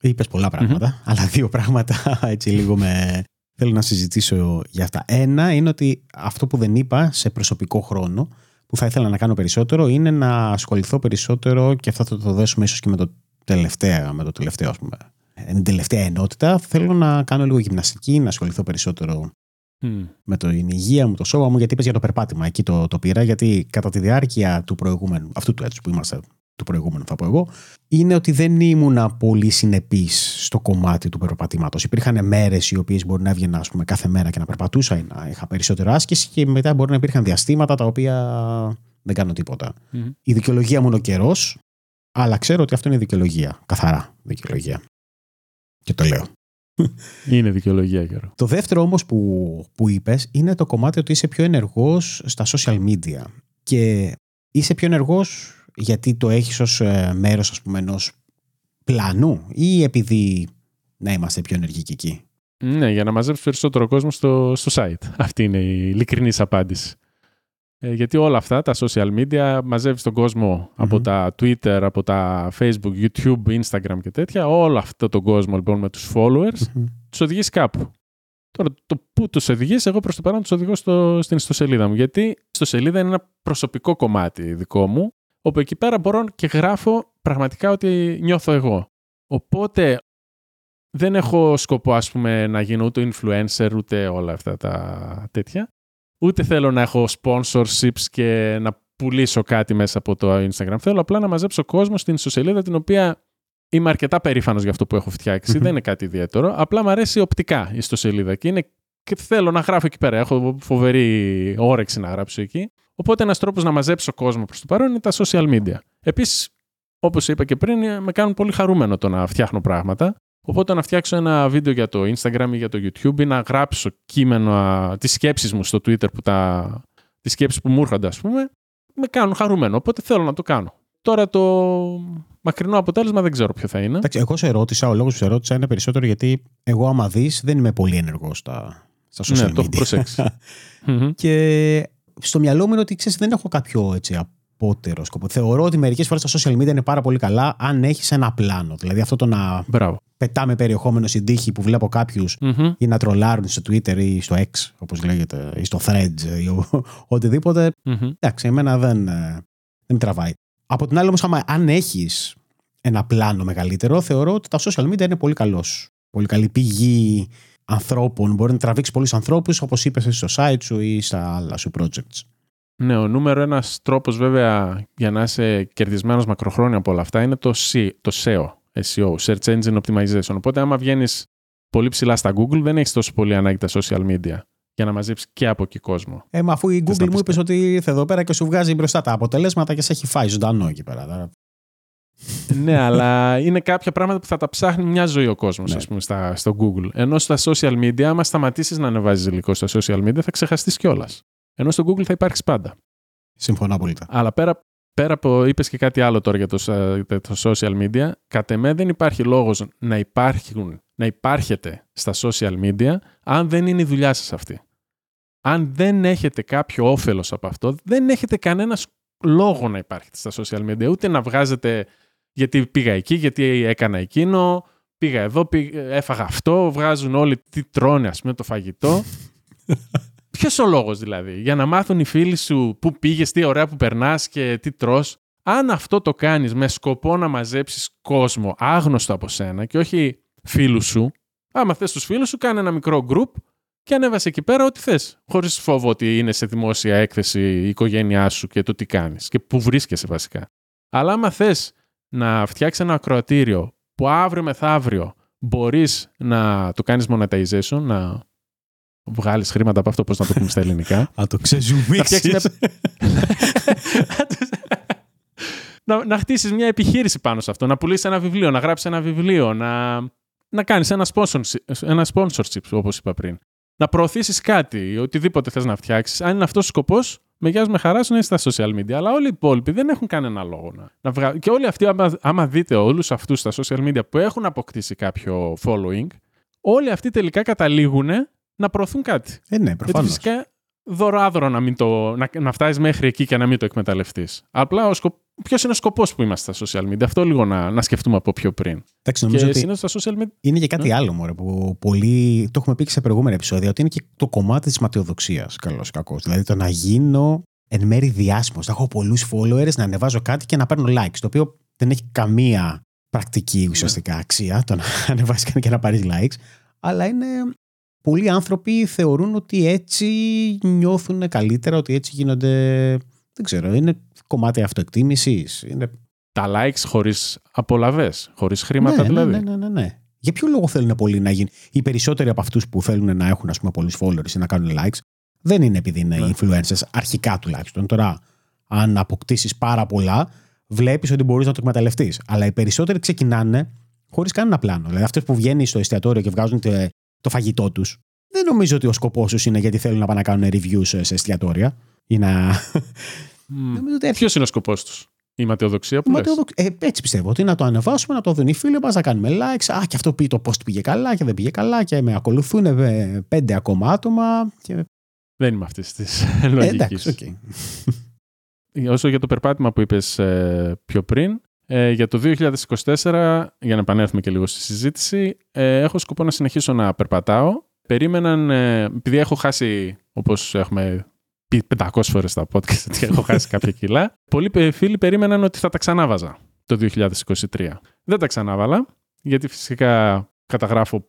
Είπες πολλά πράγματα, αλλά δύο πράγματα έτσι λίγο με... Θέλω να συζητήσω για αυτά. Ένα είναι ότι αυτό που δεν είπα σε προσωπικό χρόνο, που θα ήθελα να κάνω περισσότερο, είναι να ασχοληθώ περισσότερο και αυτό θα το δέσουμε ίσως και με το τελευταίο, με το τελευταίο ας πούμε. Ε, την τελευταία ενότητα, θέλω να κάνω λίγο γυμναστική, να ασχοληθώ περισσότερο Μμ. με την υγεία μου, το σώμα μου, γιατί είπες για το περπάτημα. Εκεί το, το πήρα, γιατί κατά τη διάρκεια του προηγούμενου, αυτού του έτους που είμαστε, του προηγούμενου θα πω εγώ, είναι ότι δεν ήμουνα πολύ συνεπής στο κομμάτι του περπατήματος. Υπήρχαν μέρες οι οποίες μπορεί να έβγαινα ας πούμε, κάθε μέρα και να περπατούσα ή να είχα περισσότερο άσκηση και μετά μπορεί να υπήρχαν διαστήματα τα οποία δεν κάνω τίποτα. Μμ. Η δικαιολογία μου είναι ο καιρός, αλλά ξέρω ότι αυτό είναι δικαιολογία. Καθαρά δικαιολογία. Και το λέω. Είναι δικαιολογία καιρό. Το δεύτερο όμως που, που είπες είναι το κομμάτι ότι είσαι πιο ενεργός στα social media. Και είσαι πιο ενεργός γιατί το έχεις ως ε, μέρος ας πούμε ενός πλανού ή επειδή να είμαστε πιο ενεργοί και εκεί; Ναι, για να μαζέψει περισσότερο κόσμο στο, στο site. Αυτή είναι η ειλικρινής απάντηση. Ε, γιατί όλα αυτά, τα social media, μαζεύεις τον κοσμο από τα Twitter, από τα Facebook, YouTube, Instagram και τέτοια. Όλο αυτό τον κόσμο λοιπόν με τους followers, mm-hmm. τους οδηγείς κάπου. Τώρα, το πού τους οδηγείς, εγώ προς το παρόν τους οδηγώ στο, στην ιστοσελίδα μου. Γιατί η ιστοσελίδα είναι ένα προσωπικό κομμάτι δικό μου, όπου εκεί πέρα μπορώ και γράφω πραγματικά ότι νιώθω εγώ. Οπότε δεν έχω σκοπό, ας πούμε, να γίνω ούτε influencer, ούτε όλα αυτά τα τέτοια. Ούτε θέλω να έχω sponsorships και να πουλήσω κάτι μέσα από το Instagram. Θέλω απλά να μαζέψω κόσμο στην ιστοσελίδα την οποία είμαι αρκετά περήφανος για αυτό που έχω Δεν είναι κάτι ιδιαίτερο. Απλά μου αρέσει οπτικά η ιστοσελίδα και, είναι... και θέλω να γράφω εκεί πέρα. Έχω φοβερή όρεξη να γράψω εκεί. Οπότε ένας τρόπος να μαζέψω κόσμο προς το παρόν είναι τα social media. Επίσης, όπως είπα και πριν, με κάνουν πολύ χαρούμενο το να φτιάχνω πράγματα. Οπότε να φτιάξω ένα βίντεο για το Instagram ή για το YouTube ή να γράψω κείμενο τις σκέψεις μου στο Twitter, που τα, τις σκέψεις που μου έρχονται ας πούμε, με κάνουν χαρούμενο. Οπότε θέλω να το κάνω. Τώρα το μακρινό αποτέλεσμα δεν ξέρω ποιο θα είναι. Εντάξει, εγώ σε ρώτησα, ο λόγος που σε ρώτησα είναι περισσότερο γιατί εγώ άμα δεις δεν είμαι πολύ ενεργός στα, στα social ναι, media. το έχω προσέξει. <laughs> και στο μυαλό μου είναι ότι ξέρεις, δεν έχω κάποιο έτσι, απότερο σκοπό. Θεωρώ ότι μερικές φορές τα social media είναι πάρα πολύ καλά αν έχεις ένα πλάνο. Δηλαδή αυτό το να Μπράβο. πετάμε περιεχόμενο στην τύχη που βλέπω ή να τρολάρουν στο Twitter ή στο X, όπως λέγεται, ή στο Threads ή ο, <laughs> οτιδήποτε. Mm-hmm. Εντάξει, εμένα δεν, ε, δεν τραβάει. Από την άλλη, όμως, αν έχεις ένα πλάνο μεγαλύτερο, θεωρώ ότι τα social media είναι πολύ καλός. Πολύ καλή πηγή ανθρώπων. Μπορεί να τραβήξεις πολλούς ανθρώπους, όπως είπες στο site σου ή στα άλλα σου projects. Ναι, ο νούμερο ένας τρόπος βέβαια για να είσαι κερδισμένος μακροχρόνια από όλα αυτά είναι το, C, το SEO, SEO, Search Engine Optimization. Οπότε, άμα βγαίνεις πολύ ψηλά στα Google, δεν έχεις τόσο πολύ ανάγκη τα social media για να μαζέψεις και από εκεί κόσμο. Ε, μα αφού η Google μου είπες ότι ήρθε εδώ πέρα και σου βγάζει μπροστά τα αποτελέσματα και σε έχει φάει ζωντανό εκεί πέρα. ναι, αλλά είναι κάποια πράγματα που θα τα ψάχνει μια ζωή ο κόσμος, ναι. ας πούμε, στα, στο Google. Ενώ στα social media, άμα σταματήσεις να ανεβάζεις υλικό στα social media, θα ξεχαστείς κιόλας. Ενώ στο Google θα υπάρχει πάντα. Συμφωνώ απόλυτα. Αλλά πέρα, πέρα από, είπες και κάτι άλλο τώρα για το, το social media, κατ' εμέ δεν υπάρχει λόγος να υπάρχουν, να υπάρχετε στα social media αν δεν είναι η δουλειά σας αυτή. Αν δεν έχετε κάποιο όφελος από αυτό, δεν έχετε κανένας λόγο να υπάρχετε στα social media. Ούτε να βγάζετε γιατί πήγα εκεί, γιατί έκανα εκείνο, πήγα εδώ, έφαγα αυτό, βγάζουν όλοι τι τρώνε, ας πούμε, το φαγητό. <laughs> Ποιος ο λόγος δηλαδή, για να μάθουν οι φίλοι σου πού πήγες, τι ωραία που περνάς και τι τρώ. Αν αυτό το κάνεις με σκοπό να μαζέψεις κόσμο άγνωστο από σένα και όχι φίλους σου, άμα θες τους φίλους σου, κάνε ένα μικρό group και ανέβασε εκεί πέρα ό,τι θες. Χωρίς φόβο ότι είναι σε δημόσια έκθεση η οικογένειά σου και το τι κάνεις και πού βρίσκεσαι βασικά. Αλλά άμα θες να φτιάξεις ένα ακροατήριο που αύριο μεθαύριο μπορείς να το κάνεις monetization, να βγάλεις χρήματα από αυτό, πώς να το πούμε στα ελληνικά. <laughs> Να το ξεζουμίξεις. <laughs> να, να χτίσεις μια επιχείρηση πάνω σε αυτό, να πουλήσεις ένα βιβλίο, να γράψεις ένα βιβλίο, να, να κάνεις ένα sponsorship, ένα sponsorship όπως είπα πριν. Να προωθήσεις κάτι, οτιδήποτε θες να φτιάξεις. Αν είναι αυτός ο σκοπός, με γεια με χαράς σου να είσαι στα social media. Αλλά όλοι οι υπόλοιποι δεν έχουν κανένα λόγο να, να βγάλουν. Και όλοι αυτοί, άμα, άμα δείτε όλους αυτούς στα social media που έχουν αποκτήσει κάποιο following, όλοι αυτοί τελικά καταλήγουν να προωθούν κάτι. Ε, ναι, προφανώς. Γιατί φυσικά δωράδωρο να, μην το, να, να φτάσεις μέχρι εκεί και να μην το εκμεταλλευτείς. Απλά ο σκοπ... ποιος είναι ο σκοπός που είμαστε στα social media; Αυτό λίγο να, να σκεφτούμε από πιο πριν. Εντάξει, νομίζω και ότι στα social media. Είναι και κάτι ναι. άλλο μωρέ, που πολύ. Το έχουμε πει και σε προηγούμενα επεισόδια, ότι είναι και το κομμάτι της ματιοδοξίας. Καλό ή κακό. Δηλαδή το να γίνω εν μέρη διάσημος. Να έχω πολλούς followers, να ανεβάζω κάτι και να παίρνω likes. Το οποίο δεν έχει καμία πρακτική ουσιαστικά αξία το να <laughs> ανεβάσεις και να πάρεις likes. Αλλά είναι πολλοί άνθρωποι θεωρούν ότι έτσι νιώθουν καλύτερα, ότι έτσι γίνονται. Δεν ξέρω, είναι κομμάτι αυτοεκτίμησης. Είναι... Τα likes χωρίς απολαυέ, χωρίς χρήματα ναι, δηλαδή. Ναι, ναι, ναι, ναι. Για ποιο λόγο θέλουν πολλοί να γίνουν. Οι περισσότεροι από αυτούς που θέλουν να έχουν ας πούμε, πολλούς followers ή να κάνουν likes, δεν είναι επειδή είναι ναι. influencers, αρχικά τουλάχιστον. Τώρα, αν αποκτήσεις πάρα πολλά, βλέπεις ότι μπορείς να το εκμεταλλευτείς. Αλλά οι περισσότεροι ξεκινάνε χωρίς κανένα πλάνο. Δηλαδή, αυτές που βγαίνουν στο εστιατόριο και βγάζουν το φαγητό τους, δεν νομίζω ότι ο σκοπός τους είναι γιατί θέλουν να πάνε να κάνουν reviews σε εστιατόρια ή να. Mm. Ποιος είναι ο σκοπός τους, η ματαιοδοξία που ματαιοδοξ... ε, Έτσι πιστεύω ότι να το ανεβάσουμε, να το δουν οι φίλοι μας, να κάνουμε likes. Α, και αυτό πει το post πήγε καλά και δεν πήγε καλά και με ακολουθούν ε, πέντε ακόμα άτομα. Και... Δεν είμαι αυτής της λογικής. Ε, okay. Όσο για το περπάτημα που είπες ε, πιο πριν, ε, για το 2024, για να επανέλθουμε και λίγο στη συζήτηση, ε, έχω σκοπό να συνεχίσω να περπατάω. Περίμεναν, ε, επειδή έχω χάσει, όπως έχουμε πει 500 φορές στα podcast, ότι έχω χάσει <laughs> κάποια κιλά, πολλοί φίλοι περίμεναν ότι θα τα ξανάβαζα το 2023. Δεν τα ξανάβαλα, γιατί φυσικά καταγράφω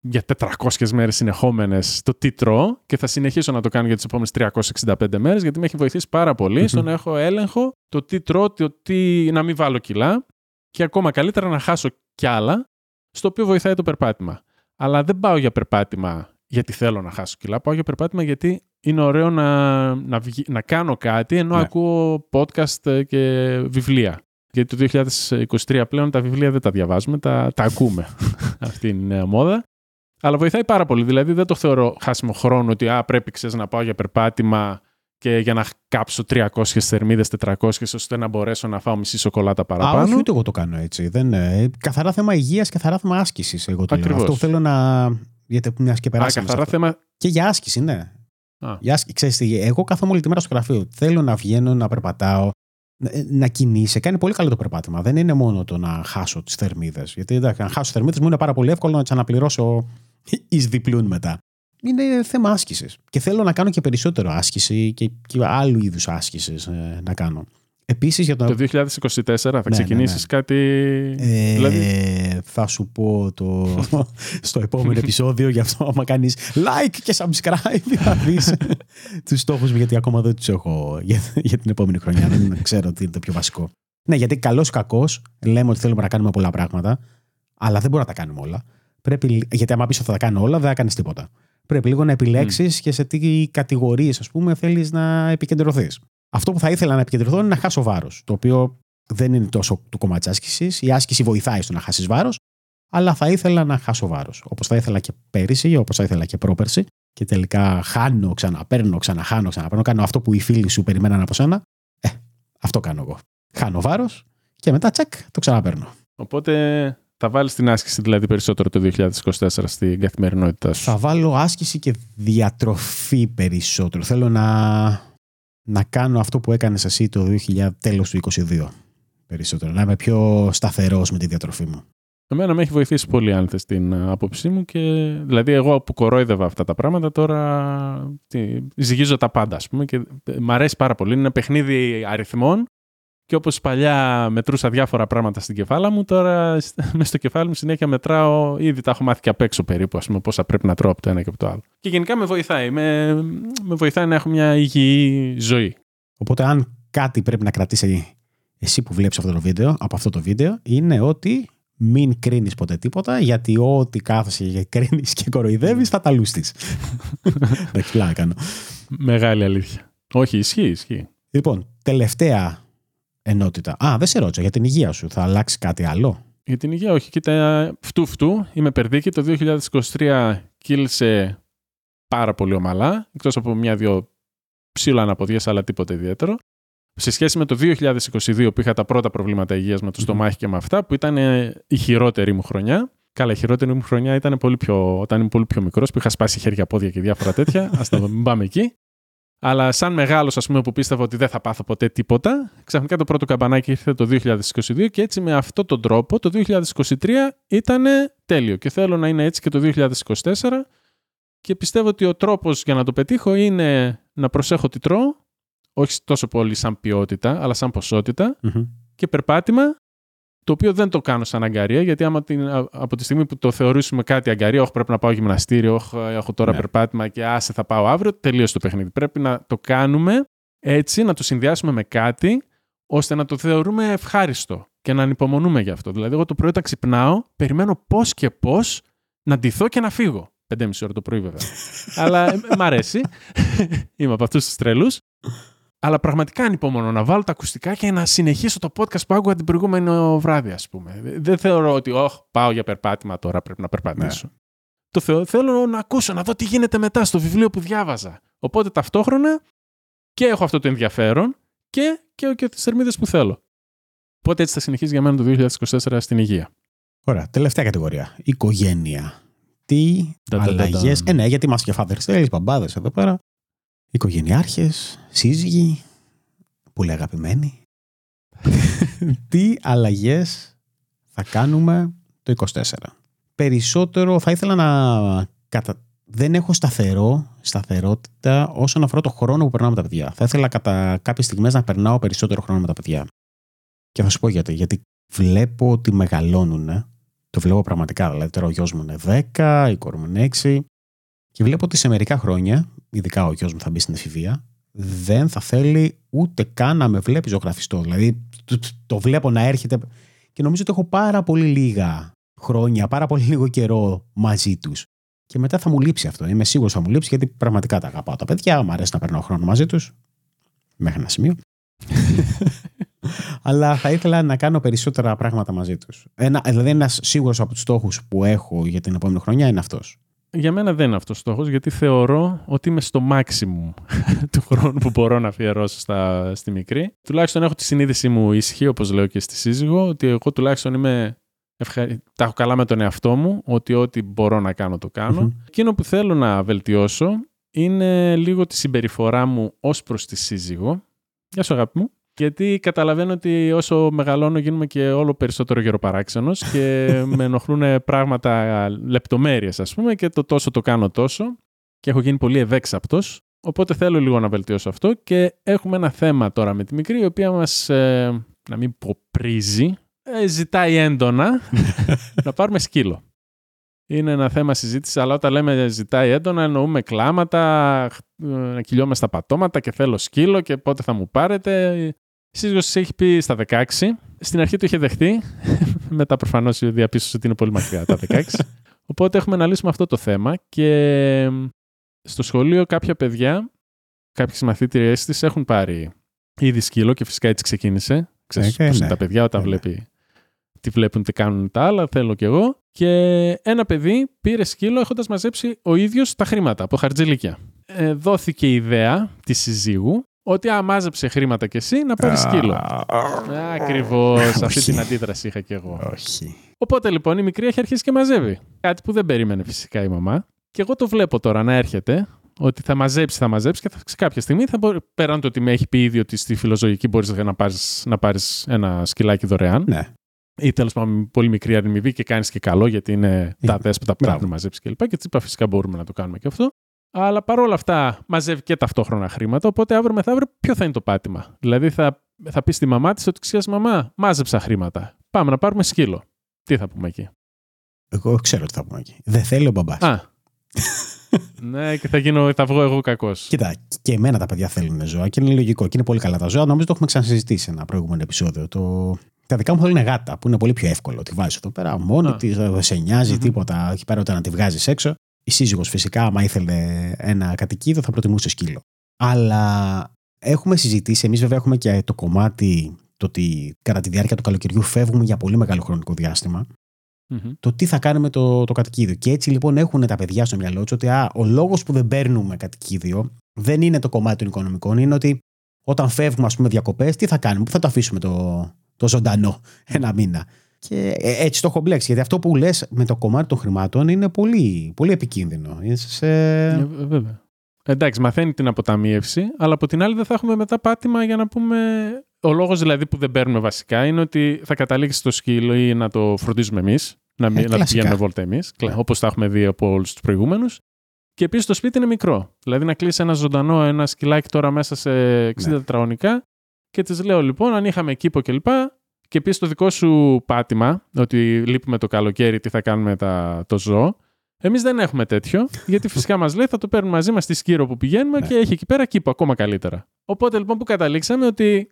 για 400 μέρες συνεχόμενες το τι τρώω και θα συνεχίσω να το κάνω για τις επόμενες 365 μέρες γιατί με έχει βοηθήσει πάρα πολύ στο να έχω έλεγχο το τι τρώω, το τι να μην βάλω κιλά και ακόμα καλύτερα να χάσω κι άλλα στο οποίο βοηθάει το περπάτημα. Αλλά δεν πάω για περπάτημα γιατί θέλω να χάσω κιλά, πάω για περπάτημα γιατί είναι ωραίο να, να, να κάνω κάτι ενώ ναι. ακούω podcast και βιβλία. Γιατί το 2023 πλέον τα βιβλία δεν τα διαβάζουμε, τα, τα ακούμε. <laughs> Αυτή είναι η νέα μόδα. Αλλά βοηθάει πάρα πολύ. Δηλαδή δεν το θεωρώ χάσιμο χρόνο ότι α, πρέπει ξέρεις, να πάω για περπάτημα και για να κάψω 300 θερμίδες, 400, ώστε να μπορέσω να φάω μισή σοκολάτα παραπάνω. Α, όχι, ούτε εγώ το κάνω έτσι. Δεν, ε, καθαρά θέμα υγείας, καθαρά θέμα άσκησης. Εγώ το λέω. Αυτό θέλω να. Γιατί μιας και περάσαμε. καθαρά θέμα. Και για άσκηση, ναι. Α. Για άσκηση. Ξέρεις, εγώ κάθομαι όλη τη μέρα στο γραφείο. Θέλω να βγαίνω, να περπατάω, να, ε, να κινείσαι. Κάνει πολύ καλό το περπάτημα. Δεν είναι μόνο το να χάσω τις θερμίδες. Γιατί εντάξει, να χάσω τις θερμίδες μου είναι πάρα πολύ εύκολο να τις αναπληρώσω ει διπλούν μετά. Είναι θέμα άσκησης. Και θέλω να κάνω και περισσότερο άσκηση και, και άλλου είδους άσκησης ε, να κάνω. Επίσης για το... το 2024 θα ναι, ξεκινήσεις ναι, ναι. κάτι... Ε, δηλαδή... Θα σου πω το... <laughs> στο επόμενο επεισόδιο γι' αυτό άμα κάνεις like και subscribe θα δεις <laughs> τους στόχους μου γιατί ακόμα δεν τους έχω για, για την επόμενη χρονιά. δεν ξέρω τι είναι το πιο βασικό. Ναι, γιατί καλός ή κακός λέμε ότι θέλουμε να κάνουμε πολλά πράγματα αλλά δεν μπορούμε να τα κάνουμε όλα. Πρέπει, γιατί άμα πεις ότι θα τα κάνω όλα, δεν θα κάνεις τίποτα. Πρέπει λίγο να επιλέξεις mm. και σε τι κατηγορίες, ας πούμε, θέλεις να επικεντρωθείς. Αυτό που θα ήθελα να επικεντρωθώ είναι να χάσω βάρος. Το οποίο δεν είναι τόσο το κομμάτι της άσκησης. Η άσκηση βοηθάει στο να χάσεις βάρος, αλλά θα ήθελα να χάσω βάρος. Όπως θα ήθελα και πέρυσι, όπως θα ήθελα και πρόπερσι. Και τελικά χάνω, ξαναπέρνω, ξαναχάνω, ξαναπέρνω. Κάνω αυτό που οι φίλοι σου περιμέναν από σένα. Ε, αυτό κάνω εγώ. Χάνω βάρος και μετά τσεκ το ξαναπέρνω. Οπότε θα βάλεις την άσκηση δηλαδή περισσότερο το 2024 στην καθημερινότητά σου; Θα βάλω άσκηση και διατροφή περισσότερο. Θέλω να, να κάνω αυτό που έκανες εσύ το 2000, τέλος του 2022 περισσότερο. Να είμαι πιο σταθερός με τη διατροφή μου. Εμένα με έχει βοηθήσει πολύ αν θες την άποψή μου και δηλαδή εγώ που κορόιδευα αυτά τα πράγματα τώρα ζυγίζω τα πάντα ας πούμε και μ' αρέσει πάρα πολύ. Είναι ένα παιχνίδι αριθμών και όπως παλιά μετρούσα διάφορα πράγματα στην κεφάλα μου, τώρα <laughs> μέσα στο κεφάλι μου συνέχεια μετράω, ήδη τα έχω μάθει και απ' έξω περίπου, ας πούμε, πόσα πρέπει να τρώω από το ένα και από το άλλο. Και γενικά με βοηθάει, με, με βοηθάει να έχω μια υγιή ζωή. Οπότε αν κάτι πρέπει να κρατήσει εσύ που βλέπεις αυτό το βίντεο, από αυτό το βίντεο, είναι ότι μην κρίνεις ποτέ τίποτα, γιατί ό,τι κάθεσαι και <laughs> κρίνεις και κοροϊδεύεις θα τα λούστεις. <laughs> Εντάξει, πλάκα κάνω. Μεγάλη αλήθεια. Όχι, ισχύει, ισχύει. Λοιπόν, τελευταία ενότητα. Α, δεν σε ρώτησα για την υγεία σου. Θα αλλάξει κάτι άλλο; Για την υγεία, όχι. Κοίτα, φτού φτού. Είμαι περδίκη. Το 2023 κύλησε πάρα πολύ ομαλά. Εκτός από μια-δυο ψήλα αναποδιές, αλλά τίποτα ιδιαίτερο. Σε σχέση με το 2022 που είχα τα πρώτα προβλήματα υγείας με το στομάχι και με αυτά, που ήταν η χειρότερη μου χρονιά. Καλά, η χειρότερη μου χρονιά ήταν πολύ πιο, όταν ήμουν πολύ πιο μικρός, που είχα σπάσει χέρια, πόδια και διάφορα τέτοια. <laughs> Α τα πάμε εκεί. Αλλά σαν μεγάλος, ας πούμε, που πίστευα ότι δεν θα πάθω ποτέ τίποτα, ξαφνικά το πρώτο καμπανάκι ήρθε το 2022 και έτσι με αυτόν τον τρόπο το 2023 ήταν τέλειο. Και θέλω να είναι έτσι και το 2024. Και πιστεύω ότι ο τρόπος για να το πετύχω είναι να προσέχω τι τρώω, όχι τόσο πολύ σαν ποιότητα, αλλά σαν ποσοτητα και περπάτημα το οποίο δεν το κάνω σαν αγκαρία, γιατί άμα την, από τη στιγμή που το θεωρήσουμε κάτι αγκαρία, όχι πρέπει να πάω γυμναστήριο, όχι έχω τώρα ναι. περπάτημα και άσε θα πάω αύριο, τελείωσε το παιχνίδι. Πρέπει να το κάνουμε έτσι, να το συνδυάσουμε με κάτι, ώστε να το θεωρούμε ευχάριστο και να ανυπομονούμε γι' αυτό. Δηλαδή, εγώ το πρωί όταν ξυπνάω, περιμένω πώς και πώς να ντυθώ και να φύγω. 5,5 ώρα το πρωί, βέβαια. <laughs> Αλλά ε, μ' αρέσει. <laughs> Είμαι από αυτούς τους τρελούς. Αλλά πραγματικά ανυπομονώ να βάλω τα ακουστικά και να συνεχίσω το podcast που άκουγα την προηγούμενη βράδυ, ας πούμε. Δεν θεωρώ ότι, oh, πάω για περπάτημα τώρα, πρέπει να περπατήσω. Ναι. Το θεω, θέλω να ακούσω, να δω τι γίνεται μετά στο βιβλίο που διάβαζα. Οπότε ταυτόχρονα και έχω αυτό το ενδιαφέρον και, και, και τις θερμίδες που θέλω. Οπότε έτσι θα συνεχίσει για μένα το 2024 στην υγεία. Ωραία. Τελευταία κατηγορία. Οικογένεια. Τι αλλαγές; Ε, ναι, γιατί είμαστε και father μπαμπάδες εδώ πέρα. Οικογενειάρχες, σύζυγοι, πολύ αγαπημένοι. <laughs> τι αλλαγές θα κάνουμε το 24. Περισσότερο θα ήθελα να κατα... Δεν έχω σταθερό, σταθερότητα όσον αφορά το χρόνο που περνάω με τα παιδιά. Θα ήθελα κατά κάποιες στιγμές να περνάω περισσότερο χρόνο με τα παιδιά. Και θα σου πω γιατί. Γιατί βλέπω ότι μεγαλώνουν. Το βλέπω πραγματικά. Δηλαδή, τώρα ο γιος μου είναι 10, η κόρη μου είναι 6. Και βλέπω ότι σε μερικά χρόνια, ειδικά ο γιος μου θα μπει στην εφηβεία, δεν θα θέλει ούτε καν να με βλέπει ζωγραφιστό. Δηλαδή, το βλέπω να έρχεται. Και νομίζω ότι έχω πάρα πολύ λίγα χρόνια, πάρα πολύ λίγο καιρό μαζί τους. Και μετά θα μου λείψει αυτό. Είμαι σίγουρος θα μου λείψει γιατί πραγματικά τα αγαπάω τα παιδιά. Μου αρέσει να περνάω χρόνο μαζί τους. Μέχρι ένα σημείο. <laughs> Αλλά θα ήθελα να κάνω περισσότερα πράγματα μαζί τους. Δηλαδή, ένας σίγουρος από τους στόχους που έχω για την επόμενη χρονιά είναι αυτός. Για μένα δεν είναι αυτός ο στόχος, γιατί θεωρώ ότι είμαι στο maximum <laughs> του χρόνου που μπορώ να αφιερώσω στα, στη μικρή. Τουλάχιστον έχω τη συνείδησή μου ίσχυ, όπως λέω και στη σύζυγο, ότι εγώ τουλάχιστον είμαι. Ευχαρι... Τα έχω καλά με τον εαυτό μου, ότι ό,τι μπορώ να κάνω το κάνω. Εκείνο που θέλω να βελτιώσω είναι λίγο τη συμπεριφορά μου ως προς τη σύζυγο. Γεια σου, αγάπη μου. Γιατί καταλαβαίνω ότι όσο μεγαλώνω γίνομαι και όλο περισσότερο γεροπαράξενος και <laughs> με ενοχλούν πράγματα, λεπτομέρειες ας πούμε και το τόσο το κάνω τόσο και έχω γίνει πολύ ευέξαπτος. Οπότε θέλω λίγο να βελτιώσω αυτό και έχουμε ένα θέμα τώρα με τη μικρή η οποία μας, ε, να μην πω πρίζει, ε, ζητάει έντονα <laughs> να πάρουμε σκύλο. Είναι ένα θέμα συζήτησης, αλλά όταν λέμε ζητάει έντονα, εννοούμε κλάματα, ε, να κυλιόμαι στα πατώματα και θέλω σκύλο και πότε θα μου πάρετε. Η σύζυγος της έχει πει στα 16. Στην αρχή το είχε δεχτεί. <laughs> Μετά προφανώς διαπίστωσε ότι είναι πολύ μακριά τα 16. <laughs> Οπότε έχουμε να λύσουμε αυτό το θέμα και στο σχολείο κάποια παιδιά, κάποιες μαθήτριες της έχουν πάρει ήδη σκύλο και φυσικά έτσι ξεκίνησε. Ξέρεις ε, πώς είναι ναι. τα παιδιά όταν ναι, ναι. βλέπει τι βλέπουν, τι κάνουν τα άλλα, θέλω κι εγώ. Και ένα παιδί πήρε σκύλο έχοντας μαζέψει ο ίδιος τα χρήματα από χαρτζηλίκια. Ε, δόθηκε η ιδέα της συζύγου ότι α, μάζεψε χρήματα κι εσύ να πάρεις σκύλο. Ακριβώς. <laughs> Αυτή την αντίδραση είχα κι εγώ. Όχι. Οπότε λοιπόν η μικρή έχει αρχίσει και μαζεύει. Κάτι που δεν περίμενε φυσικά η μαμά. Και εγώ το βλέπω τώρα να έρχεται ότι θα μαζέψει, θα μαζέψει και θα, σε κάποια στιγμή θα μπορεί, πέραν το ότι με έχει πει ήδη ότι στη φιλοζωική μπορείς να πάρεις να πάρεις ένα σκυλάκι δωρεάν. Ναι. Ή τέλος πάντων πολύ μικρή αρνημιβή και κάνεις και καλό γιατί είναι τα δέσποτα που έχουν μαζέψει κλπ. Και, και τη είπα φυσικά μπορούμε να το κάνουμε και αυτό. Αλλά παρόλα αυτά μαζεύει και ταυτόχρονα χρήματα. Οπότε αύριο μεθαύριο ποιο θα είναι το πάτημα. Δηλαδή θα, θα πεις στη μαμά της ότι ξέρεις, μαμά, μάζεψα χρήματα. Πάμε να πάρουμε σκύλο. Τι θα πούμε εκεί; Εγώ ξέρω τι θα πούμε εκεί. Δεν θέλει ο μπαμπάς. Α. <laughs> ναι, και θα, γίνω, θα βγω εγώ κακός. Κοίτα, και εμένα τα παιδιά θέλουν ζώα και είναι λογικό και είναι πολύ καλά τα ζώα. Νομίζω το έχουμε ξανασυζητήσει σε ένα προηγούμενο επεισόδιο. Το... Τα δικά μου θέλουν γάτα, που είναι πολύ πιο εύκολο. Τη βάζεις εδώ πέρα μόνο της, δεν σε νοιάζει mm-hmm. τίποτα. Εκεί πέρα όταν τη βγάζεις έξω η σύζυγος φυσικά, άμα ήθελε ένα κατοικίδιο, θα προτιμούσε σκύλο. Αλλά έχουμε συζητήσει, εμείς βέβαια έχουμε και το κομμάτι το ότι κατά τη διάρκεια του καλοκαιριού φεύγουμε για πολύ μεγάλο χρονικό Το τι θα κάνουμε το, το κατοικίδιο. Και έτσι λοιπόν έχουν τα παιδιά στο μυαλό τους ότι α, ο λόγος που δεν παίρνουμε κατοικίδιο δεν είναι το κομμάτι των οικονομικών, είναι ότι όταν φεύγουμε, ας πούμε, διακοπές, τι θα κάνουμε, πού θα το αφήσουμε το, το ζωντανό ένα μήνα. Και ε, έτσι το έχω μπλέξει. Γιατί αυτό που λες με το κομμάτι των χρημάτων είναι πολύ, πολύ επικίνδυνο. Σε... Ε, βέβαια. Εντάξει, μαθαίνει την αποταμίευση, αλλά από την άλλη δεν θα έχουμε μετά πάτημα για να πούμε. Ο λόγος δηλαδή που δεν παίρνουμε βασικά είναι ότι θα καταλήξει στο σκύλο ή να το φροντίζουμε εμείς, να, ε, να το πηγαίνουμε βόλτα εμείς, ναι. όπως τα έχουμε δει από όλους τους προηγούμενους. Και επίσης το σπίτι είναι μικρό. Δηλαδή να κλείσει ένα ζωντανό, ένα σκυλάκι τώρα μέσα σε 60 ναι. τετραγωνικά. Και της λέω λοιπόν, αν είχαμε κήπο κλπ., και πει το δικό σου πάτημα, ότι λείπουμε το καλοκαίρι, τι θα κάνουμε τα, το ζώο. Εμείς δεν έχουμε τέτοιο, <laughs> γιατί φυσικά μας λέει θα το παίρνουμε μαζί μας στη Σκύρο που πηγαίνουμε ναι. και έχει εκεί πέρα κήπο ακόμα καλύτερα. Οπότε λοιπόν που καταλήξαμε ότι.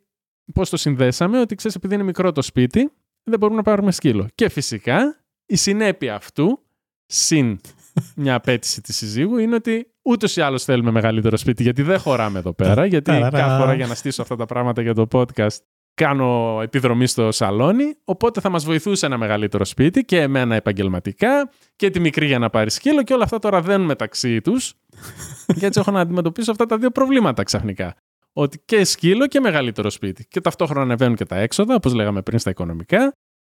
Πώς το συνδέσαμε, ότι ξέρεις, επειδή είναι μικρό το σπίτι, δεν μπορούμε να πάρουμε σκύλο. Και φυσικά η συνέπεια αυτού, συν <laughs> μια απέτηση της συζύγου, είναι ότι Ούτως ή άλλως θέλουμε μεγαλύτερο σπίτι, γιατί δεν χωράμε εδώ πέρα. γιατί κάθε φορά για να στήσω αυτά τα πράγματα για το podcast κάνω επιδρομή στο σαλόνι. Οπότε θα μας βοηθούσε ένα μεγαλύτερο σπίτι και εμένα επαγγελματικά και τη μικρή για να πάρει σκύλο και όλα αυτά τώρα δένουν μεταξύ τους. και έτσι έχω να αντιμετωπίσω αυτά τα δύο προβλήματα ξαφνικά. Ότι και σκύλο και μεγαλύτερο σπίτι. Και ταυτόχρονα ανεβαίνουν και τα έξοδα, όπως λέγαμε πριν στα οικονομικά.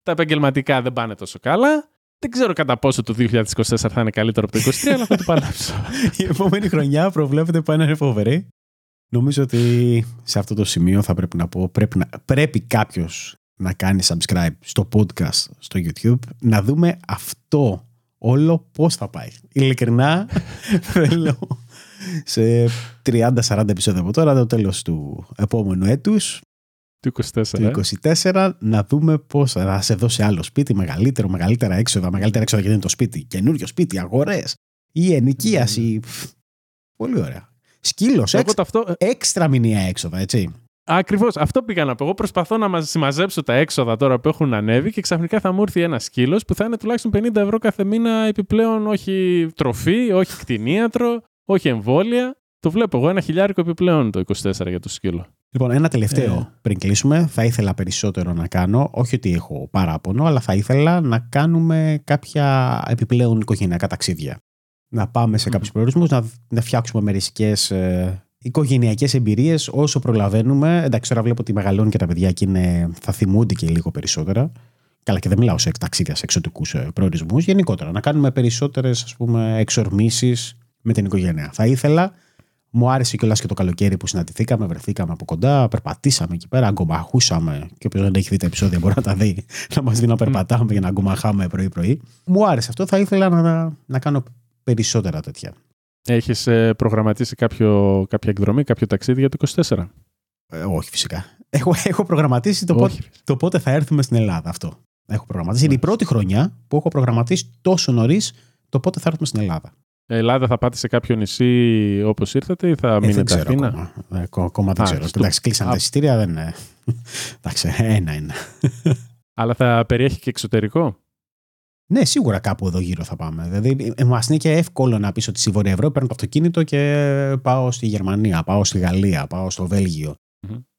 Τα επαγγελματικά δεν πάνε τόσο καλά. Δεν ξέρω κατά πόσο το 2024 θα είναι καλύτερο από το 2023, αλλά θα το <laughs> παλέψω. Η επόμενη χρονιά προβλέπεται πάει να είναι φοβερή. Νομίζω ότι σε αυτό το σημείο θα πρέπει να πω, πρέπει, να, πρέπει κάποιος να κάνει subscribe στο podcast στο YouTube, να δούμε αυτό όλο πώς θα πάει. Ειλικρινά <laughs> θέλω σε 30-40 επεισόδια από τώρα, το τέλος του επόμενου έτους, του 24, του 24 να δούμε πώς θα σε δώσει άλλο σπίτι, μεγαλύτερο, μεγαλύτερα έξοδα, μεγαλύτερα έξοδα γιατί είναι το σπίτι, καινούριο σπίτι, αγορές, η ενοικίαση. Πολύ ωραία. Σκύλος, εξ... αυτό... Ε- έξτρα μηνιαία έξοδα, έτσι. Ακριβώς. Αυτό πήγα να πω. Εγώ προσπαθώ να συμμαζέψω τα έξοδα τώρα που έχουν ανέβει και ξαφνικά θα μου έρθει ένα σκύλος που θα είναι τουλάχιστον 50 ευρώ κάθε μήνα επιπλέον, όχι τροφή, όχι κτηνίατρο, όχι εμβόλια. Το βλέπω εγώ ένα χιλιάρικο επιπλέον το 24 για το σκύλο. Λοιπόν, ένα τελευταίο ε. πριν κλείσουμε. Θα ήθελα περισσότερο να κάνω, όχι ότι έχω παράπονο, αλλά θα ήθελα να κάνουμε κάποια επιπλέον οικογενειακά ταξίδια να πάμε σε κάποιους προορισμούς, να, να φτιάξουμε μερικέ ε, οικογενειακές εμπειρίες όσο προλαβαίνουμε. Εντάξει, τώρα βλέπω ότι μεγαλώνουν και τα παιδιά και είναι, θα θυμούνται και λίγο περισσότερα. Καλά, και δεν μιλάω σε ταξίδια, σε εξωτικούς ε, προορισμούς. Γενικότερα, να κάνουμε περισσότερες εξορμήσεις με την οικογένεια. Θα ήθελα. Μου άρεσε κιόλας και το καλοκαίρι που συναντηθήκαμε, βρεθήκαμε από κοντά, περπατήσαμε εκεί πέρα, αγκομαχούσαμε. Και όποιος δεν έχει δει τα επεισόδια μπορεί να τα δει, να μας δει να περπατάμε για να αγκομαχάμε πρωί-πρωί. Μου άρεσε αυτό. Θα ήθελα να, να κάνω περισσότερα τέτοια. Έχεις ε, προγραμματίσει κάποιο, κάποια εκδρομή, κάποιο ταξίδι για το 24? Ε, όχι φυσικά. Έχω, έχω προγραμματίσει το, πότε, το πότε θα έρθουμε στην Ελλάδα αυτό. Έχω προγραμματίσει. Είναι η πρώτη χρονιά που έχω προγραμματίσει τόσο νωρίς το πότε θα έρθουμε στην Ελλάδα. Ελλάδα θα πάτε σε κάποιο νησί όπως ήρθατε ή θα ε, μείνετε Αθήνα; Ακόμα, ε, ακόμα δεν ξέρω. Εντάξει, κλείσαν τα εισιτήρια, δεν είναι. Εντάξει, ένα είναι. Αλλά θα περιέχει και εξωτερικό; Ναι, σίγουρα κάπου εδώ γύρω θα πάμε. Δηλαδή, ε, μα είναι και εύκολο να πεις ότι στη Βόρεια Ευρώπη παίρνω το αυτοκίνητο και πάω στη Γερμανία, πάω στη Γαλλία, πάω στο βελγιο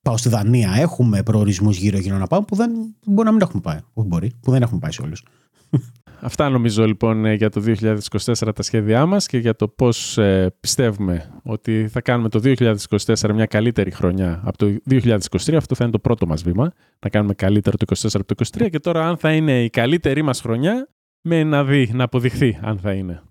πάω στη Δανία. Έχουμε προορισμούς γύρω-γύρω να πάμε που δεν μπορεί να μην έχουμε πάει. Όχι μπορεί, που δεν έχουμε πάει σε όλους. <laughs> Αυτά νομίζω λοιπόν ε, για το 2024 τα σχέδιά μας και για το πώς ε, πιστεύουμε ότι θα κάνουμε το 2024 μια καλύτερη χρονιά από το 2023. Αυτό θα είναι το πρώτο μας βήμα, να κάνουμε καλύτερο το 2024 από το 2023 και τώρα αν θα είναι η καλύτερη μας χρονιά με να δει, να αποδειχθεί αν θα είναι.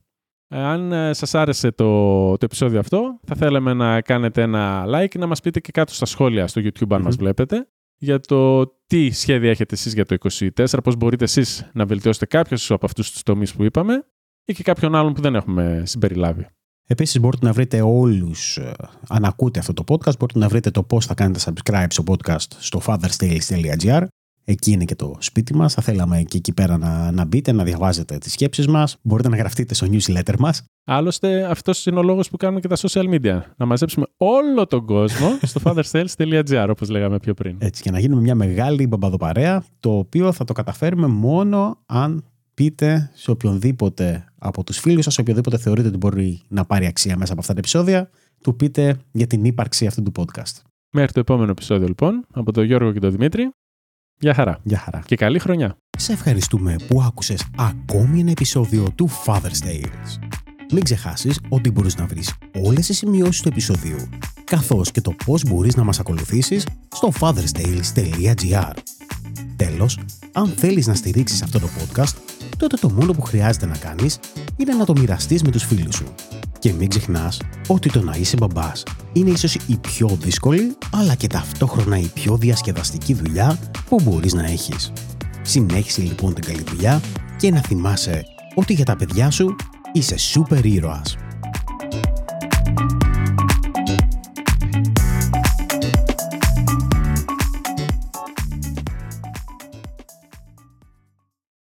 Αν ε, σας άρεσε το, το επεισόδιο αυτό, θα θέλαμε να κάνετε ένα like, να μας πείτε και κάτω στα σχόλια στο YouTube αν mm μας βλέπετε, για το τι σχέδια έχετε εσείς για το 2024, πώς μπορείτε εσείς να βελτιώσετε κάποιους από αυτούς τους τομείς που είπαμε ή και κάποιον άλλον που δεν έχουμε συμπεριλάβει. Επίσης μπορείτε να βρείτε όλους, ε, αν ακούτε αυτό το podcast, μπορείτε να βρείτε το πώς θα κάνετε subscribe στο podcast στο fatherstales.gr Εκεί είναι και το σπίτι μας. Θα θέλαμε και εκεί πέρα να, να μπείτε, να διαβάζετε τις σκέψεις μας. Μπορείτε να γραφτείτε στο newsletter μας. Άλλωστε, αυτός είναι ο λόγος που κάνουμε και τα social media. Να μαζέψουμε όλο τον κόσμο <laughs> στο fathersales.gr, όπως λέγαμε πιο πριν. Έτσι, και να γίνουμε μια μεγάλη μπαμπαδοπαρέα, το οποίο θα το καταφέρουμε μόνο αν πείτε σε οποιονδήποτε από τους φίλους σας, οποιοδήποτε θεωρείτε ότι μπορεί να πάρει αξία μέσα από αυτά τα επεισόδια, του πείτε για την ύπαρξη αυτού του podcast. Μέχρι το επόμενο επεισόδιο, λοιπόν, από τον Γιώργο και τον Δημήτρη. Γεια χαρά. Γεια χαρά. Και καλή χρονιά. Σε ευχαριστούμε που άκουσες ακόμη ένα επεισόδιο του Father's Tales. Μην ξεχάσεις ότι μπορείς να βρεις όλες τις σημειώσεις του επεισοδίου, καθώς και το πώς μπορείς να μας ακολουθήσεις στο fatherstales.gr. Τέλος, αν θέλεις να στηρίξεις αυτό το podcast, τότε το μόνο που χρειάζεται να κάνεις είναι να το μοιραστείς με τους φίλους σου. Και μην ξεχνάς ότι το να είσαι μπαμπάς είναι ίσως η πιο δύσκολη, αλλά και ταυτόχρονα η πιο διασκεδαστική δουλειά που μπορείς να έχεις. Συνέχισε λοιπόν την καλή δουλειά και να θυμάσαι ότι για τα παιδιά σου είσαι σούπερ ήρωας.